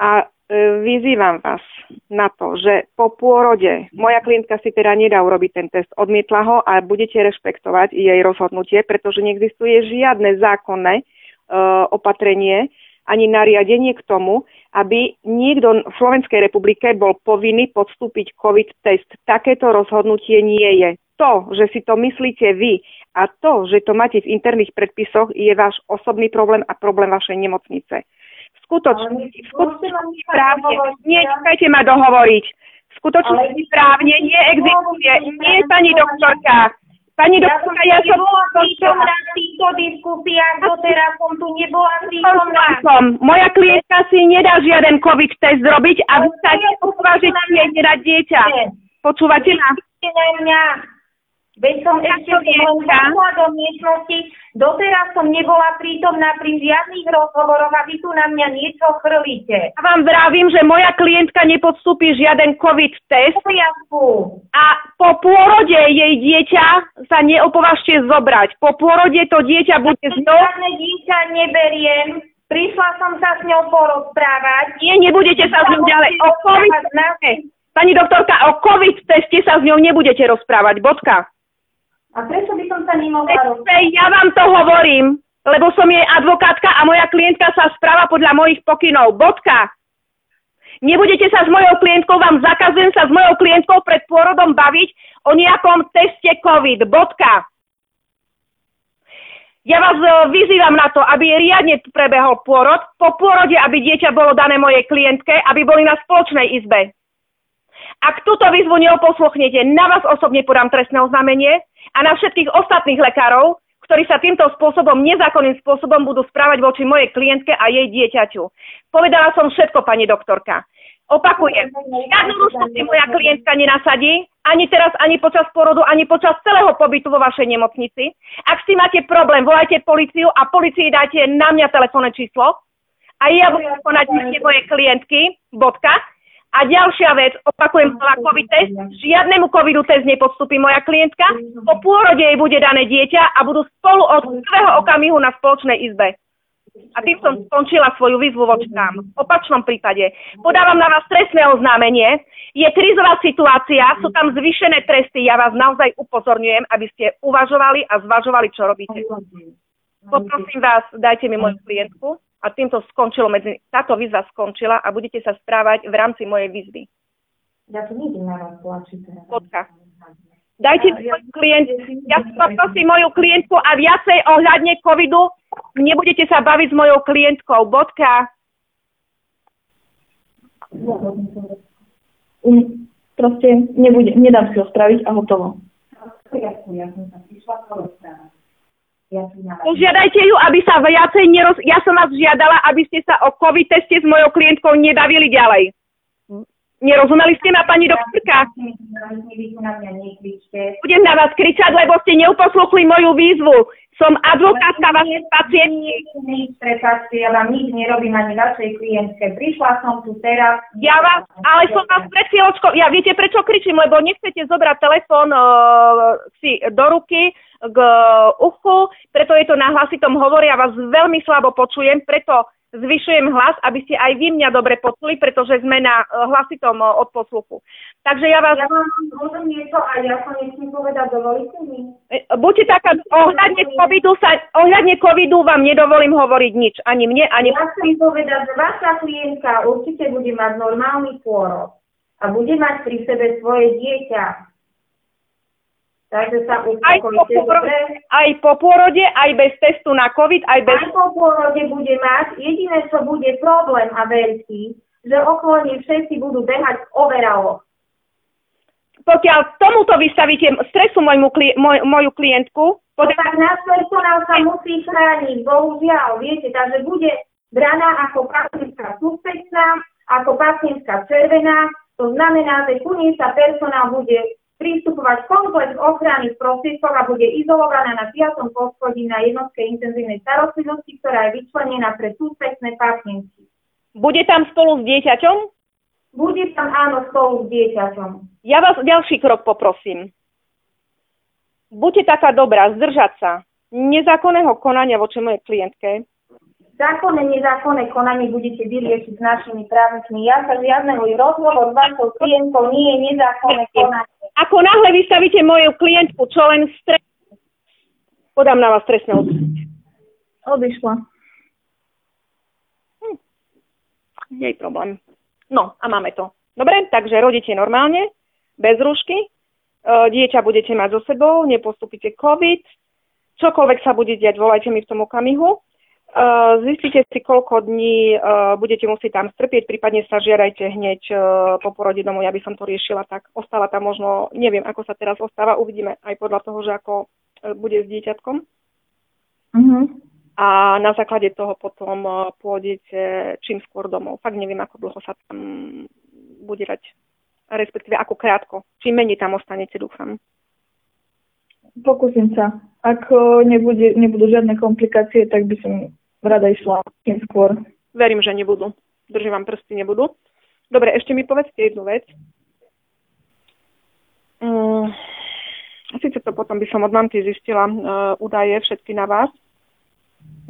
A e, vyzývam vás na to, že po pôrode moja klientka si teda nedá urobiť ten test, odmietla ho a budete rešpektovať jej rozhodnutie, pretože neexistuje žiadne zákonné e, opatrenie ani nariadenie k tomu, aby niekto v Slovenskej republike bol povinný podstúpiť COVID test. Takéto rozhodnutie nie je. To, že si to myslíte vy a to, že to máte v interných predpisoch, je váš osobný problém a problém vašej nemocnice. Skutočne, skutočne právne, nie, nechajte ma dohovoriť. Skutočne právne neexistuje, nie pani doktorka. Pani doktorka, ja, ja som... prítomná v týchto diskusiách, doteraz som tu nebola prítomná. Moja klientka si nedá žiaden COVID test robiť a vy sa nepovažíte jej nedať dieťa. Počúvate ma? Na mňa. Veď som ešte len zašla do miestnosti, doteraz som nebola prítomná pri žiadnych rozhovoroch a vy tu na mňa niečo chrlíte. Ja vám vravím, že moja klientka nepodstúpi žiaden COVID test. A po pôrode jej dieťa sa neopovažte zobrať. Po pôrode to dieťa bude z ňou... Žiadne dieťa neberiem. Prišla som sa s ňou porozprávať. Nie, nebudete sa s ňou ďalej. O COVID... Pani doktorka, o COVID teste sa s ňou nebudete rozprávať. Bodka. A prečo by som sa nemohla rozprávať? Ja vám to hovorím, lebo som jej advokátka a moja klientka sa správa podľa mojich pokynov. Bodka. Nebudete sa s mojou klientkou, vám zakazujem sa s mojou klientkou pred pôrodom baviť o nejakom teste COVID. Bodka. Ja vás e, vyzývam na to, aby riadne prebehol pôrod, po pôrode, aby dieťa bolo dané mojej klientke, aby boli na spoločnej izbe. Ak túto výzvu neoposluchnete, na vás osobne podám trestné oznámenie a na všetkých ostatných lekárov, ktorí sa týmto spôsobom, nezákonným spôsobom budú správať voči mojej klientke a jej dieťaťu. Povedala som všetko, pani doktorka. Opakujem, žiadnu rušku si moja klientka nenasadí, ani teraz, ani počas porodu, ani počas celého pobytu vo vašej nemocnici. Ak si máte problém, volajte policiu a policii dajte na mňa telefónne číslo a ja budem konať mojej klientky, bodka, a ďalšia vec, opakujem slova COVID test, žiadnemu covidu test nepodstupí moja klientka, po pôrode jej bude dané dieťa a budú spolu od prvého okamihu na spoločnej izbe. A tým som skončila svoju výzvu voči nám. V opačnom prípade podávam na vás trestné oznámenie. Je krízová situácia, sú tam zvýšené tresty. Ja vás naozaj upozorňujem, aby ste uvažovali a zvažovali, čo robíte. Poprosím vás, dajte mi moju klientku a týmto skončilo medzi, táto výzva skončila a budete sa správať v rámci mojej výzvy. Ja to nejdem na vás tlačiť. Potka. Dajte ja, klient, ja poprosím moju klientku a viacej ohľadne covidu nebudete sa baviť s mojou klientkou. Bodka. Um, proste nebude, nedám si ho spraviť a hotovo. Ja som sa prišla porozprávať. Požiadajte ju, aby sa viacej neroz... Ja som vás žiadala, aby ste sa o COVID teste s mojou klientkou nedavili ďalej. Nerozumeli ste ma, pani doktorka? Budem na vás kričať, lebo ste neuposluchli moju výzvu. Som advokátka vašej pacientky. Nič, prepáčte, ja vám nič nerobím ani vašej klientke. Prišla som tu teraz. Ja vás, ale som vás pred chvíľočkou, ja viete prečo kričím, lebo nechcete zobrať telefón uh, si do ruky k uchu, preto je to na hlasitom hovore, ja vás veľmi slabo počujem, preto zvyšujem hlas, aby ste aj vy mňa dobre počuli, pretože sme na uh, hlasitom uh, odposluchu. Takže ja vás... Ja vám môžem niečo a ja sa nechcem povedať, dovolíte mi? E, Buďte taká, ohľadne covidu, sa, ohľadne covidu vám nedovolím hovoriť nič. Ani mne, ani... Ja chcem povedať, že vaša klientka určite bude mať normálny pôrod a bude mať pri sebe svoje dieťa. Takže sa Aj po, dobre? aj po pôrode, aj bez testu na covid, aj bez... Aj po pôrode bude mať, jediné, čo bude problém a veľký, že okolo nej všetci budú behať v overaloch. Pokiaľ tomuto vystavíte stresu môjmu, moj, moju klientku, No tak náš personál sa musí chrániť, bohužiaľ, viete, takže bude braná ako pacientka suspečná, ako pacientka červená, to znamená, že ku nej sa personál bude pristupovať komplex ochranných prostriedkov a bude izolovaná na 5. poschodí na jednotke intenzívnej starostlivosti, ktorá je vyčlenená pre suspečné pacientky. bude tam spolu s dieťaťom? Bude tam áno spolu s dieťaťom. Ja vás ďalší krok poprosím. Buďte taká dobrá, zdržať sa nezákonného konania voči mojej klientke. Zákonné, nezákonné konanie budete vyriešiť s našimi právnikmi. Ja sa žiadneho rozhovor s vašou klientkou nie je nezákonné konanie. Ako náhle vystavíte moju klientku, čo len stres... Podám na vás trestné oznámenie. Odišla. Nie je problém. No a máme to. Dobre, takže rodíte normálne, bez rúšky, e, dieťa budete mať so sebou, nepostupíte COVID, čokoľvek sa bude diať, volajte mi v tom okamihu. E, Zistite si, koľko dní e, budete musieť tam strpieť, prípadne sa žiadajte hneď e, po porode domov, ja by som to riešila tak. Ostala tam možno, neviem, ako sa teraz ostáva, uvidíme aj podľa toho, že ako bude s dieťatkom. Mhm. A na základe toho potom pôjdete čím skôr domov. Fakt neviem, ako dlho sa tam bude dať, respektíve ako krátko. Čím menej tam ostanete, dúfam. Pokúsim sa. Ak o, nebude, nebudú žiadne komplikácie, tak by som rada išla tým skôr. Verím, že nebudú. Držím vám prsty, nebudú. Dobre, ešte mi povedzte jednu vec. Mm, Sice to potom by som od mamky zistila uh, údaje všetky na vás.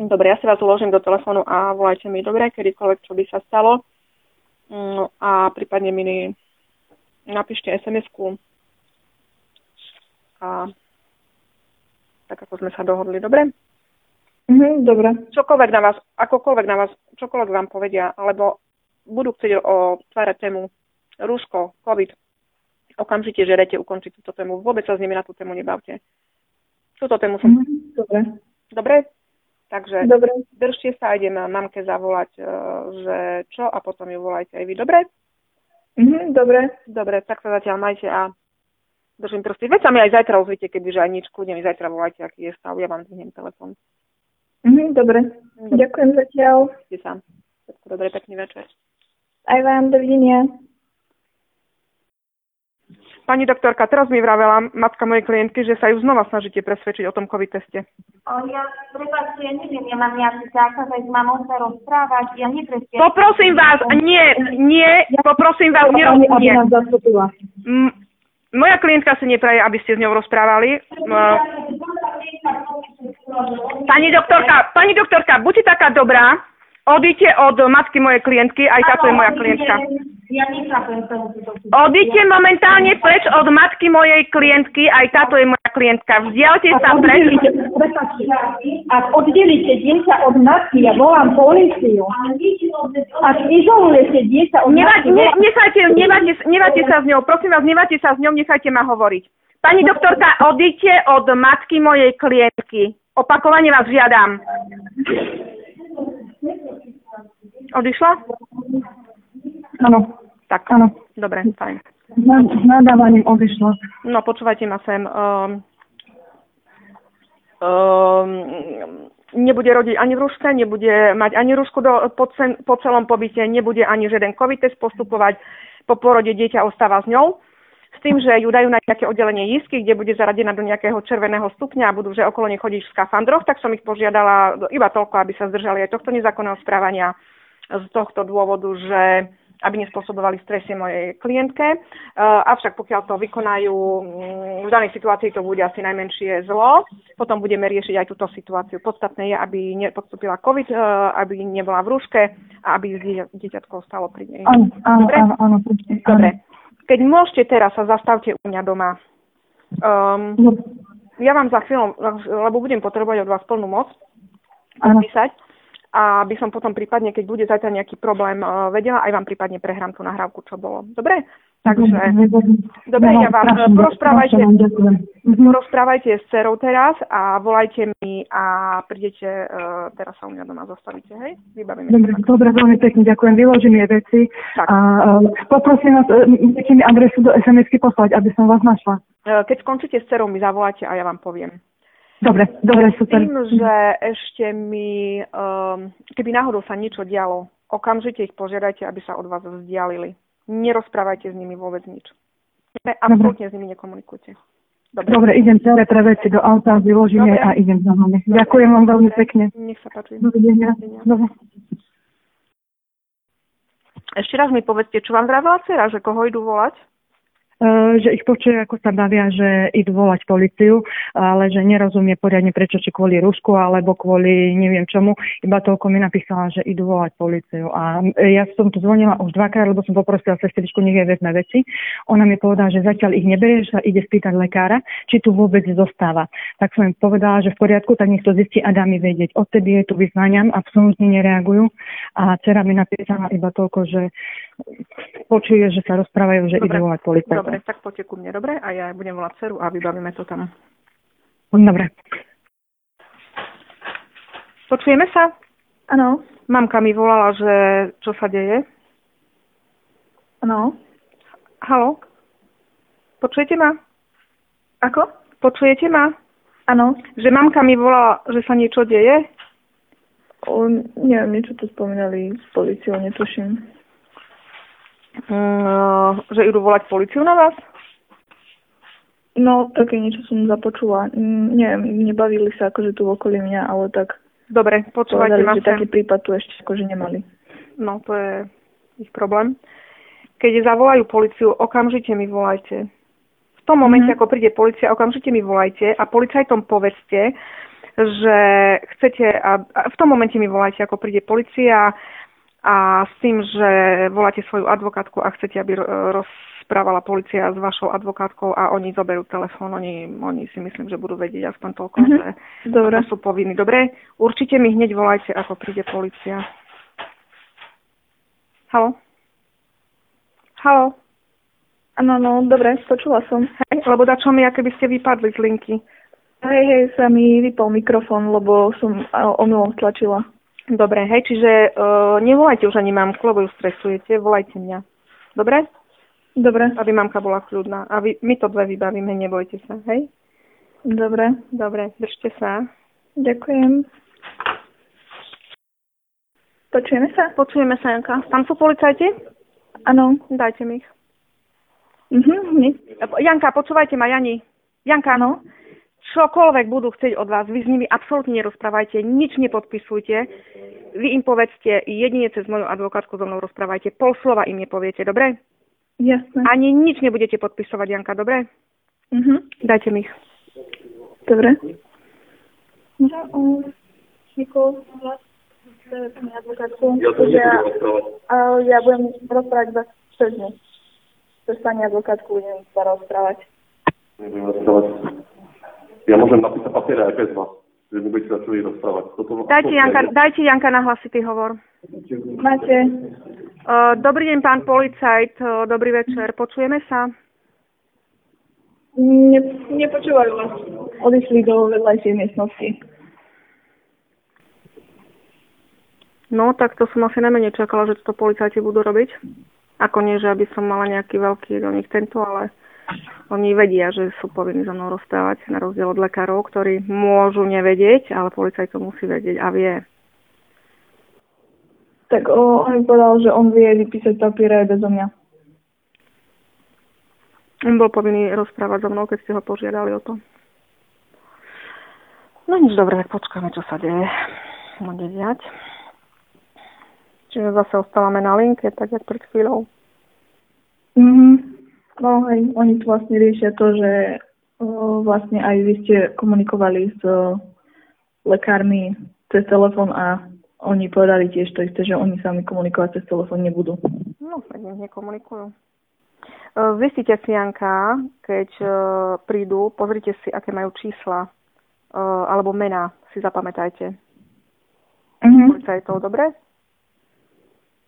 Dobre, ja si vás uložím do telefónu a volajte mi, dobre, kedykoľvek, čo by sa stalo. Mm, a prípadne mi napíšte SMS-ku. A tak ako sme sa dohodli, dobre? Mhm, dobre. čokoľvek na vás, akokoľvek na vás, čokoľvek vám povedia, alebo budú chcieť otvárať tému rúško, COVID, okamžite žiadajte ukončiť túto tému. Vôbec sa s nimi na tú tému nebavte. Túto tému som... Mhm, dobre. Dobre? Takže Dobre. držte sa idem mamke zavolať, e, že čo a potom ju volajte aj vy. Dobre? Mhm, dobre. Dobre, tak sa zatiaľ majte a držím prsty. Veď sa mi aj zajtra ozvite, kebyže aj nič, kľudne mi zajtra volajte, aký je stav, ja vám zvihnem telefón. Mhm, dobre. Ďakujem zatiaľ. Ste sa. Všetko dobre, pekný večer. Aj vám, dovidenia. Pani doktorka, teraz mi vravela matka mojej klientky, že sa ju znova snažíte presvedčiť o tom COVID teste. O, ja, prepáčte, ja neviem, ja mám nejaký zákaz, aj mamou sa rozprávať, ja nepresne... Poprosím vás, nie, nie, poprosím vás, nerob, Moja klientka si nepraje, aby ste s ňou rozprávali. M- Pani doktorka, pani doktorka, buďte taká dobrá, odíte od matky mojej klientky, aj táto je moja klientka. Ja nechápem celú túto Odíďte momentálne preč od matky mojej klientky, aj táto je moja klientka. Vzdialte sa preč. Ak oddelíte dieťa od matky, ja volám políciu. Ak izolujete dieťa od Neva, matky, ne, nechajte, nevajte sa s ňou, prosím vás, nevajte sa s ňou, nechajte ma hovoriť. Pani doktorka, odíďte od matky mojej klientky. Opakovane vás žiadam. Odišla? Áno, Tak, áno. dobre, fajn. S na- S nadávaním odišla. No, počúvajte ma sem. Um, um, nebude rodiť ani v rúške, nebude mať ani rúšku do, po, cen, po celom pobyte, nebude ani žiaden COVID test postupovať, po porode dieťa ostáva s ňou. s tým, že ju dajú na nejaké oddelenie jízky, kde bude zaradená do nejakého červeného stupňa a budú že okolo nej chodiť v skafandroch, tak som ich požiadala iba toľko, aby sa zdržali aj tohto nezákonného správania z tohto dôvodu, že aby nespôsobovali stresie mojej klientke. Uh, avšak pokiaľ to vykonajú, mm, v danej situácii to bude asi najmenšie zlo. Potom budeme riešiť aj túto situáciu. Podstatné je, aby nepodstúpila COVID, uh, aby nebola v rúške a aby dieťatko stalo pri nej. Áno, áno, áno, áno, Dobre. Keď môžete teraz sa zastavte u mňa doma. Um. Ja vám za chvíľu, lebo budem potrebovať od vás plnú moc, napísať a by som potom prípadne, keď bude zatiaľ nejaký problém, uh, vedela, aj vám prípadne prehrám tú nahrávku, čo bolo. Dobre? Takže, dobre, ja vám porozprávajte, porozprávajte s cerou teraz a volajte mi a prídete, uh, teraz sa u mňa doma zastavíte, hej? Vybavíme. Dobre, dobre, veľmi pekne ďakujem, vyložím je veci tak. a poprosím vás, uh, mi adresu do SMS-ky poslať, aby som vás našla. Keď skončíte s cerou, mi zavoláte a ja vám poviem. Dobre, dobre, super. Tým, že ešte mi, um, keby náhodou sa niečo dialo, okamžite ich požiadajte, aby sa od vás vzdialili. Nerozprávajte s nimi vôbec nič. Absolútne s nimi nekomunikujte. Dobre. Dobre, idem celé pre veci do auta, vyložím je a idem za vami. Ďakujem vám veľmi pekne. Nech sa páči. Dovidenia. Dobre. Ešte raz mi povedzte, čo vám vravila dcera, že koho idú volať? E, že ich počuje, ako sa bavia, že idú volať policiu, ale že nerozumie poriadne prečo, či kvôli Rusku alebo kvôli neviem čomu. Iba toľko mi napísala, že idú volať policiu. A ja som tu zvonila už dvakrát, lebo som poprosila sestričku, nech je vezme veci. Ona mi povedala, že zatiaľ ich neberie, že sa ide spýtať lekára, či tu vôbec zostáva. Tak som im povedala, že v poriadku, tak nech to zistí a dá mi vedieť. Odtedy je tu vyznaniam, absolútne nereagujú. A dcera mi napísala iba toľko, že počuje, že sa rozprávajú, že idú volať policiu. Dobre, tak poďte ku mne, dobre? A ja budem volať dceru a vybavíme to tam. Dobre. Počujeme sa? Áno. Mamka mi volala, že čo sa deje. Áno. Halo? Počujete ma? Ako? Počujete ma? Áno. Že mamka mi volala, že sa niečo deje? O, neviem, niečo tu spomínali s policiou, netuším. Mm, že idú volať policiu na vás? No, také niečo som započula. Mm, neviem, nebavili sa akože tu okolí mňa, ale tak... Dobre, počúvajte ma že taký prípad tu ešte akože nemali. No, to je ich problém. Keď zavolajú policiu, okamžite mi volajte. V tom momente, mm-hmm. ako príde policia, okamžite mi volajte a policajtom povedzte, že chcete, a, a v tom momente mi volajte, ako príde policia, a s tým, že voláte svoju advokátku a chcete, aby rozprávala policia s vašou advokátkou a oni zoberú telefón, oni, oni si myslím, že budú vedieť aspoň toľko, mm-hmm. že Dobre. sú povinní. Dobre, určite mi hneď volajte, ako príde policia. Halo? Halo? Áno, no, dobre, počula som. Hej, lebo čo mi, aké by ste vypadli z linky. Hej, hej, sa mi vypol mikrofón, lebo som omylom stlačila. Dobre, hej, čiže uh, nevolajte už ani mamku, lebo ju stresujete, volajte mňa. Dobre? Dobre. Aby mamka bola kľudná. A vy, my to dve vybavíme, nebojte sa, hej? Dobre. Dobre, držte sa. Ďakujem. Počujeme sa? Počujeme sa, Janka. Tam sú policajti? Áno. Dajte mi ich. Mhm, Janka, počúvajte ma, Jani. Janka, no? Čokoľvek budú chcieť od vás, vy s nimi absolútne nerozprávajte, nič nepodpisujte. Vy im povedzte, jedine cez moju advokátku so mnou rozprávajte, pol slova im nepoviete, dobre? Jasne. Ani nič nebudete podpisovať, Janka, dobre? Mhm. Dajte mi ich. Dobre. Ja, um, Niko, advokátku, ja, ja, ja budem rozprávať za 6 dní. Cez pani advokátku budem sa rozprávať. Nebudem rozprávať. Ja môžem napísať papier aj bez vás, že mi budete začali rozprávať. Toto, dajte, Janka, dajte Janka na hlasitý hovor. Máte. Uh, dobrý deň, pán policajt. Uh, dobrý večer. Počujeme sa? Ne, nepočúvajú vás. Odišli do vedľajšej miestnosti. No, tak to som asi najmenej čakala, že to policajti budú robiť. Ako nie, že aby som mala nejaký veľký do nich tento, ale oni vedia, že sú povinní so mnou rozprávať, na rozdiel od lekárov, ktorí môžu nevedieť, ale policajt to musí vedieť a vie. Tak o, on mi povedal, že on vie vypísať papiere aj bezo mňa. On bol povinný rozprávať so mnou, keď ste ho požiadali o to. No nič, dobre, tak počkáme, čo sa deje. Bude diať. Čiže zase ostávame na linke, tak jak pred chvíľou. Mm-hmm. No hej, oni tu vlastne riešia to, že o, vlastne aj vy ste komunikovali s o, lekármi cez telefón a oni povedali tiež to isté, že oni sami komunikovať cez telefón nebudú. No, tak nekomunikujú. E, Zistite si, Janka, keď e, prídu, pozrite si, aké majú čísla e, alebo mená, si zapamätajte. Mhm. Policajtov, dobre?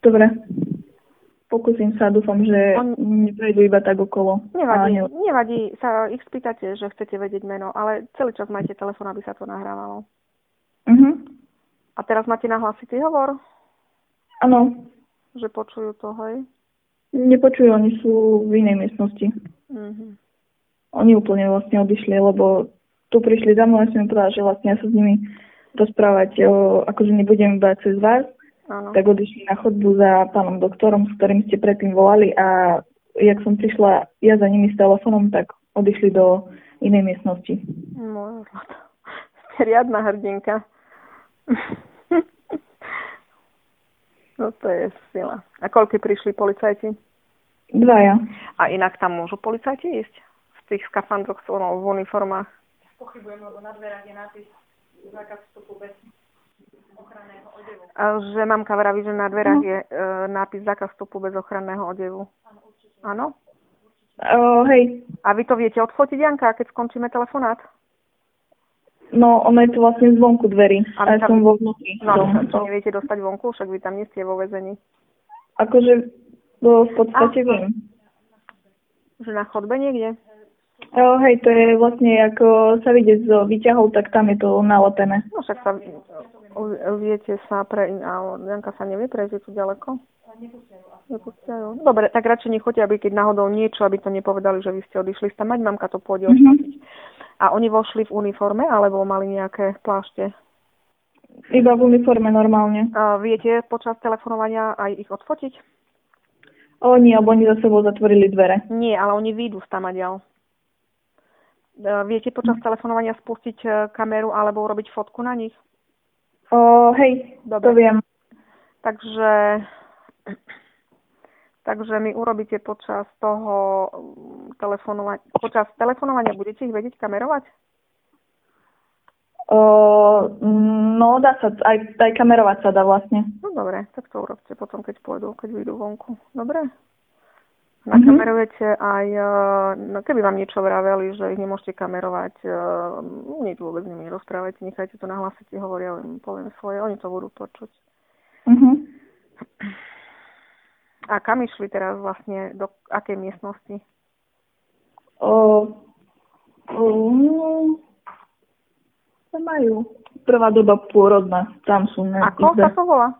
Dobre. Pokúsim sa, dúfam, že On- neprejdu iba tak okolo. Nevadí, ne- nevadí, sa ich spýtate, že chcete vedieť meno, ale celý čas majte telefón, aby sa to nahrávalo. Mhm. A teraz máte nahlasitý hovor, Áno, že počujú to, hej? nepočujú, oni sú v inej miestnosti. Mhm. Oni úplne vlastne odišli, lebo tu prišli za mnou a som im povedala, že vlastne ja sa s nimi rozprávať, o, akože nebudem iba cez vás, Áno. tak odišli na chodbu za pánom doktorom, s ktorým ste predtým volali a jak som prišla ja za nimi s telefónom, tak odišli do inej miestnosti. Ste riadna hrdinka. no to je sila. A koľky prišli policajti? Dvaja. A inak tam môžu policajti ísť? V tých skafandroch, v uniformách? Pochybujem, lebo na dverách je nápis zákaz vstupu bez že mamka vraví, že na dverách je e, nápis zákaz vstupu bez ochranného odevu. Áno? O, hej, A vy to viete odfotiť, Janka, keď skončíme telefonát? no ono je to vlastne zvonku dverí. A ja tam- som vo vnútri. No, som- a to neviete dostať vonku, však vy tam nie ste vo väzení. Akože no, v podstate A- viem. Že na chodbe niekde? O, hej, to je vlastne, ako sa vidie z výťahov, tak tam je to nalepené. No však sa viete sa pre... A Janka sa nevie prejsť je tu ďaleko? Nepustia Dobre, tak radšej nechoďte, aby keď náhodou niečo, aby to nepovedali, že vy ste odišli tam mať, mamka to pôjde odfotiť. A oni vošli v uniforme, alebo mali nejaké plášte? Iba v uniforme normálne. A viete počas telefonovania aj ich odfotiť? O nie, alebo oni za sebou zatvorili dvere. Nie, ale oni výjdu. E, Viete počas telefonovania spustiť e, kameru alebo urobiť fotku na nich? O, hej, Dobre. to viem. Takže, takže mi urobíte počas toho telefonovania, počas telefonovania budete ich vedieť kamerovať? O, no, dá sa, aj, aj kamerovať sa dá vlastne. No dobre, tak to urobte potom, keď pôjdu, keď vyjdú vonku. Dobre? Mhm. Nakamerujete aj, e, no keby vám niečo vraveli, že ich nemôžete kamerovať, e, nič vôbec nimi nerozprávajte, nechajte to na hlasite, hovoria, im poviem svoje, oni to budú počuť. Mhm. A kam išli teraz vlastne, do akej miestnosti? O, o, no, majú. Prvá doba pôrodná, tam sú Ako sa to volá?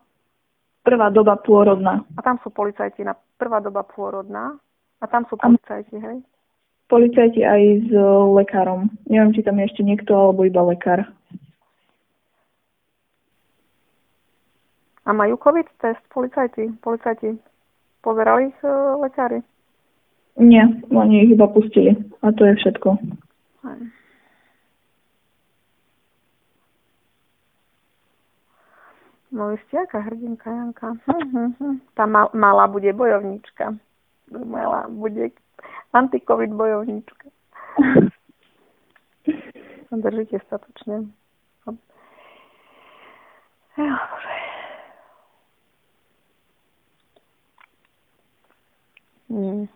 Prvá doba pôrodná. A tam sú policajti na prvá doba pôrodná. A tam sú policajti, hej? Policajti aj s lekárom. Neviem, či tam je ešte niekto, alebo iba lekár. A majú COVID test policajti? Policajti pozerali ich e, lekári? Nie, oni ich iba pustili. A to je všetko. Hej. No vy ste aká hrdinka, Janka. Hm. Tá mal, malá bude bojovníčka. Malá bude antikovid bojovníčka. Držíte statočne. Nie.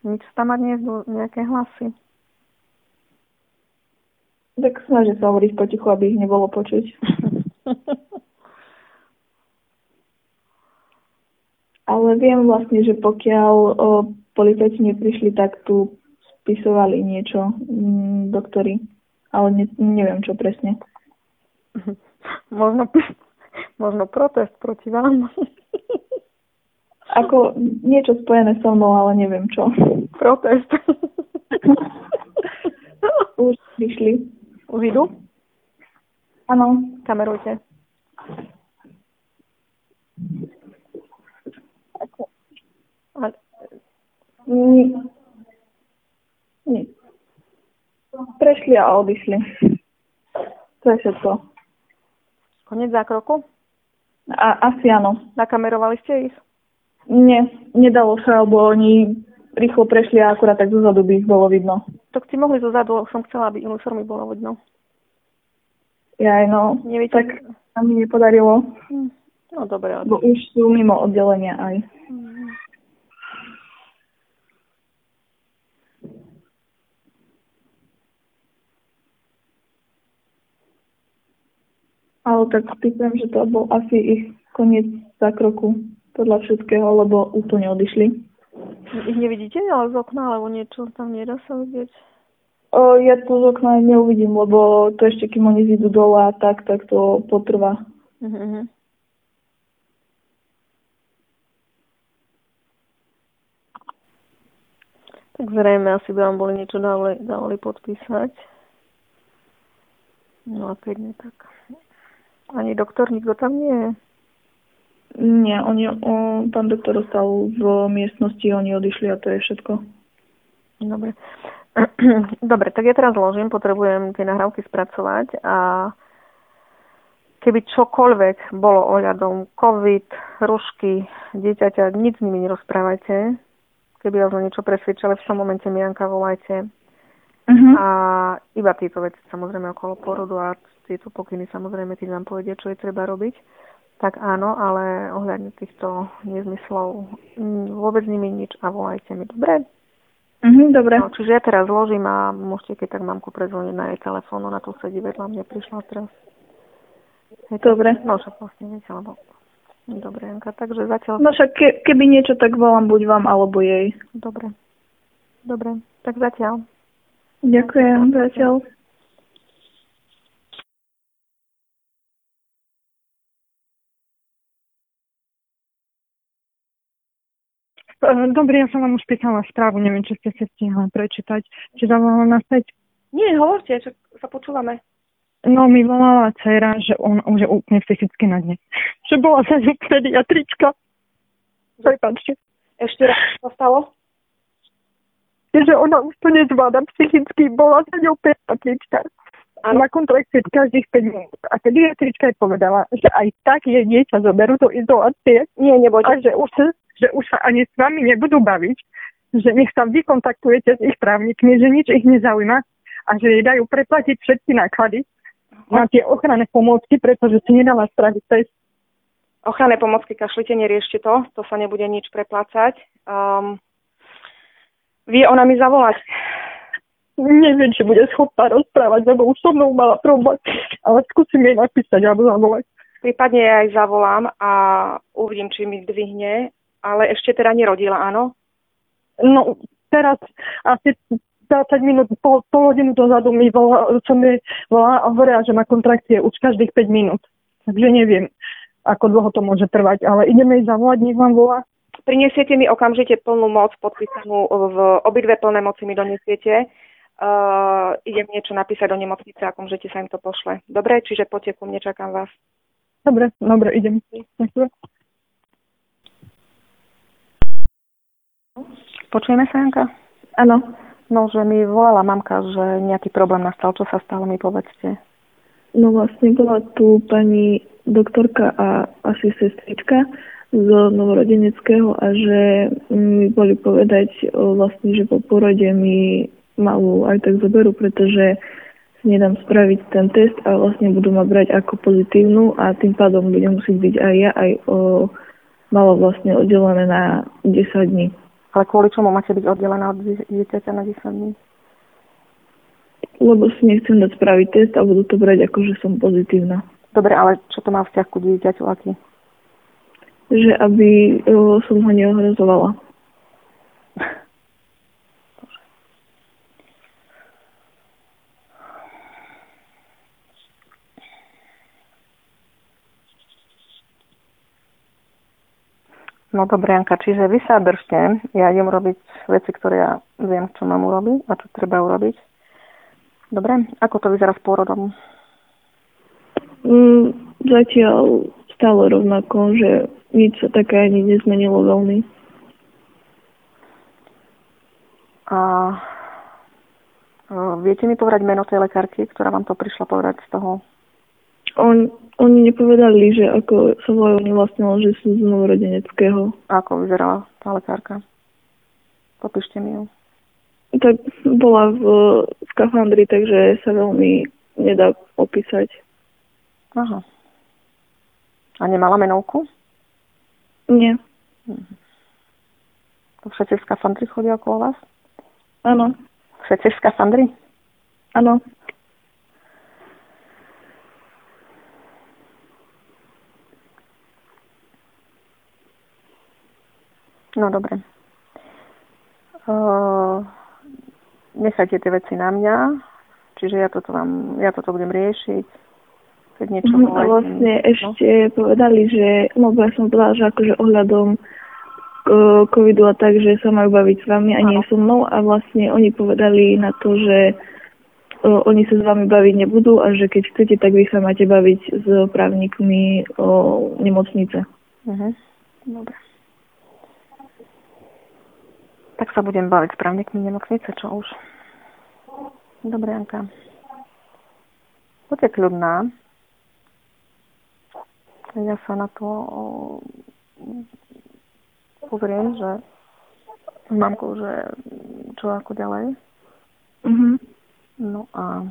Nič tam mať nie nejaké hlasy. Tak snažím sa hovoriť potichu, aby ich nebolo počuť. Ale viem vlastne, že pokiaľ o, policajti neprišli, tak tu spisovali niečo mm, doktori. Ale ne, neviem, čo presne. Možno, možno protest proti vám. Ako niečo spojené so mnou, ale neviem čo. Protest. Už prišli. Už idú? Áno. Kamerujte. Nie. Prešli a odišli. To je všetko. Konec zákroku? A, asi áno. Nakamerovali ste ich? Nie, nedalo sa, lebo oni rýchlo prešli a akurát tak zozadu by ich bolo vidno. Tak si mohli zozadu som chcela, aby uniformy bolo vidno. Jaj, no, Nevíte? tak sa mi nepodarilo. Hm. No dobre. Bo už sú mimo oddelenia aj. Hm. Ale tak typujem, že to bol asi ich koniec zákroku podľa všetkého, lebo úplne odišli. Ich nevidíte, ale z okna, alebo niečo tam nedá sa vidieť. O, ja tu z okna neuvidím, lebo to ešte, kým oni zídu dole a tak, tak to potrvá. Mhm. Tak zrejme asi by vám boli niečo dávali, dávali podpísať. No a keď nie, tak... Ani doktor, nikto tam nie je. Nie, oni, o, pán doktor ostal v miestnosti, oni odišli a to je všetko. Dobre. Dobre, tak ja teraz zložím, potrebujem tie nahrávky spracovať a keby čokoľvek bolo ohľadom COVID, rušky, dieťaťa, nič s nimi nerozprávajte. Keby vás o niečo presvedčali, v tom momente Mianka volajte. Uh-huh. A iba tieto veci samozrejme okolo porodu a tieto pokyny samozrejme tí vám povedia, čo je treba robiť. Tak áno, ale ohľadne týchto nezmyslov vôbec nimi nič a volajte mi. Dobre? Uh-huh, dobre. No, čiže ja teraz zložím a môžete, keď tak mamku prezvoniť na jej telefón, ona tu sedí vedľa mňa, prišla teraz. Je to, Dobre. No však vlastne viete, lebo... Dobre, Janka, takže zatiaľ... No však ke, keby niečo, tak volám buď vám alebo jej. Dobre. Dobre, tak zatiaľ. Ďakujem, zatiaľ. Dobre, ja som vám už písala správu, neviem, či ste si stihla prečítať. Či zavolala naspäť? Nie, hovorte, čo sa počúvame. No, mi volala dcera, že on už je úplne fyzicky na dne. Že bola za ňu pediatrička. Prepačte. Ešte raz, čo stalo? Že ona už to nezvláda psychicky, bola za ňou pediatrička. Áno. Na kontrakcie každých 5 minút. A pediatrička jej povedala, že aj tak jej dieťa zoberú do izolácie. Nie, nebojte. A že už, že už sa ani s vami nebudú baviť. Že nech sa vy kontaktujete s ich právnikmi, že nič ich nezaujíma a že jej dajú preplatiť všetky náklady na tie ochranné pomôcky, pretože si nedala spraviť test. Ochranné pomocky kašlite, neriešte to, to sa nebude nič preplácať. Um, vie ona mi zavolať. Neviem, či bude schopná rozprávať, lebo už so mnou mala problém. Ale skúsim jej napísať alebo zavolať. Prípadne ja aj zavolám a uvidím, či mi zdvihne, ale ešte teda nerodila, áno? No, teraz asi 20 minút, pol, pol hodinu dozadu mi volá, som mi volá a hovorila, že má kontrakcie už každých 5 minút. Takže neviem, ako dlho to môže trvať, ale ideme jej zavolať, nech vám volá. Prinesiete mi okamžite plnú moc podpísanú v obidve plné moci mi donesiete. Uh, idem niečo napísať do nemocnice a okamžite sa im to pošle. Dobre, čiže poďte ku mne, čakám vás. Dobre, dobre, idem. Ďakujem. Počujeme sa, Janka? Áno. No, že mi volala mamka, že nejaký problém nastal. Čo sa stalo, mi povedzte. No vlastne bola tu pani doktorka a asi sestrička z novorodeneckého a že mi boli povedať o, vlastne, že po porode mi malú aj tak zoberú, pretože si nedám spraviť ten test a vlastne budú ma brať ako pozitívnu a tým pádom budem musieť byť aj ja, aj o, malo vlastne oddelené na 10 dní. Ale kvôli čomu máte byť oddelená od dieť- dieťaťa na 10 dní? Lebo si nechcem dať spraviť test a budú to brať ako, že som pozitívna. Dobre, ale čo to má vzťah ku dieťaťu, aký? Že aby o, som ho neohrozovala. No dobre, Janka, čiže vy sa držte. Ja idem robiť veci, ktoré ja viem, čo mám urobiť a čo treba urobiť. Dobre, ako to vyzerá s pôrodom? Mm, zatiaľ stále rovnako, že nič sa také ani nezmenilo veľmi. A viete mi povedať meno tej lekárky, ktorá vám to prišla povedať z toho? On, oni nepovedali, že ako sa volajú, oni vlastne že sú z novorodeneckého. Ako vyzerala tá lekárka? Popíšte mi ju. Tak bola v skafandri, takže sa veľmi nedá opísať. Aha. A nemala menovku? Nie. Mhm. To všetci v skafandri chodia okolo vás? Áno. Všetci v skafandri? Áno. No dobre. Uh, nechajte tie veci na mňa, čiže ja toto, vám, ja toto budem riešiť. Keď niečo mm, a vlastne no? ešte povedali, že, no ja som povedala, že akože ohľadom covidu a tak, že sa majú baviť s vami a nie so mnou a vlastne oni povedali na to, že o, oni sa s vami baviť nebudú a že keď chcete, tak vy sa máte baviť s právnikmi o nemocnice. Uh-huh. Dobre. Tak sa budem baviť s právnikmi nemocnice, čo už. Dobre, Anka. Buďte kľudná. Ja sa na to pozriem, že s mamkou, že čo ako ďalej. Mhm. No a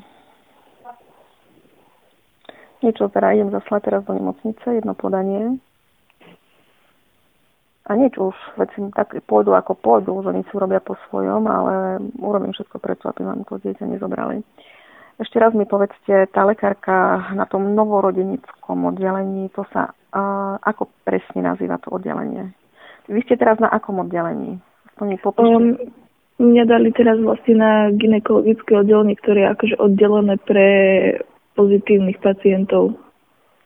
niečo teda idem zaslať teraz do nemocnice, jedno podanie. A nič už, veci tak pôjdu ako pôjdu, že oni si urobia po svojom, ale urobím všetko preto, aby vám to dieťa nezobrali. Ešte raz mi povedzte, tá lekárka na tom novorodenickom oddelení, to sa uh, ako presne nazýva to oddelenie? Vy ste teraz na akom oddelení? Um, mňa dali teraz vlastne na ginekologické oddelenie, ktoré je akože oddelené pre pozitívnych pacientov.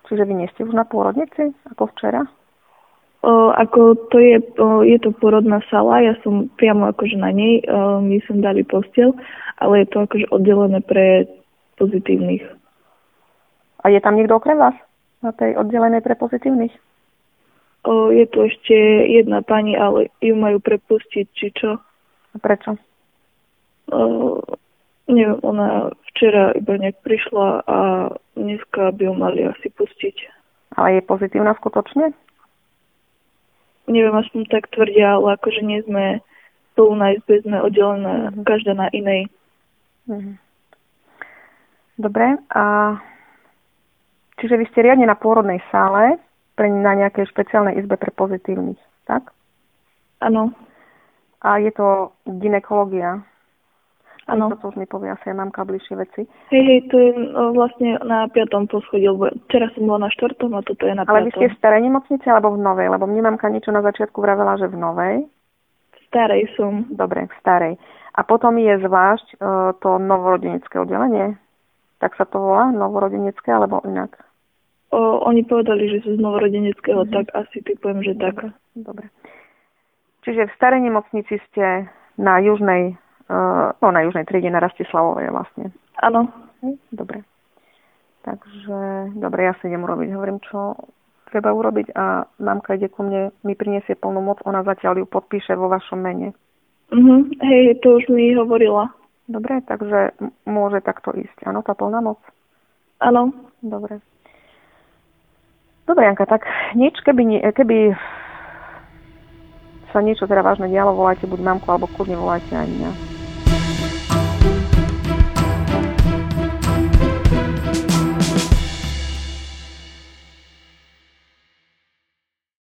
Čiže vy nie ste už na pôrodnici, ako včera? O, ako to je, o, je to porodná sala, ja som priamo akože na nej, o, my som dali postel, ale je to akože oddelené pre pozitívnych. A je tam niekto okrem vás? Na tej oddelenej pre pozitívnych? O, je tu ešte jedna pani, ale ju majú prepustiť, či čo. A prečo? O, neviem, ona včera iba nejak prišla a dneska by ju mali asi pustiť. Ale je pozitívna skutočne? Neviem, aspoň tak tvrdia, ale akože nie sme spolu na izbe, sme oddelené mm. každá na inej. Mm. Dobre, a čiže vy ste riadne na pôrodnej sále, pre, na nejakej špeciálnej izbe pre pozitívnych, tak? Áno. A je to ginekológia. Áno. To už mi povie asi aj mamka bližšie veci. Hej, hej, to je vlastne na piatom poschodí, lebo teraz som bola na štvrtom a toto je na Ale piatom. vy ste v starej nemocnici alebo v novej? Lebo mne mamka niečo na začiatku vravela, že v novej. V starej som. Dobre, v starej. A potom je zvlášť uh, to novorodenické oddelenie? Tak sa to volá? Novorodenické alebo inak? O, oni povedali, že sú z novorodeneckého, mm-hmm. tak asi typujem, že tak. Dobre. Čiže v starej nemocnici ste na južnej, no na južnej triede na Rastislavovej vlastne. Áno. Dobre. Takže, dobre, ja si idem urobiť. Hovorím, čo treba urobiť a mamka ide ku mne, mi priniesie plnú moc, ona zatiaľ ju podpíše vo vašom mene. Mhm, hej, to už mi hovorila. Dobre, takže môže takto ísť. Áno, tá plná moc? Áno. Dobre. Dobre, Janka, tak nič, keby, keby sa niečo teda vážne dialo, volajte buď mamku, alebo kľudne volajte aj mňa.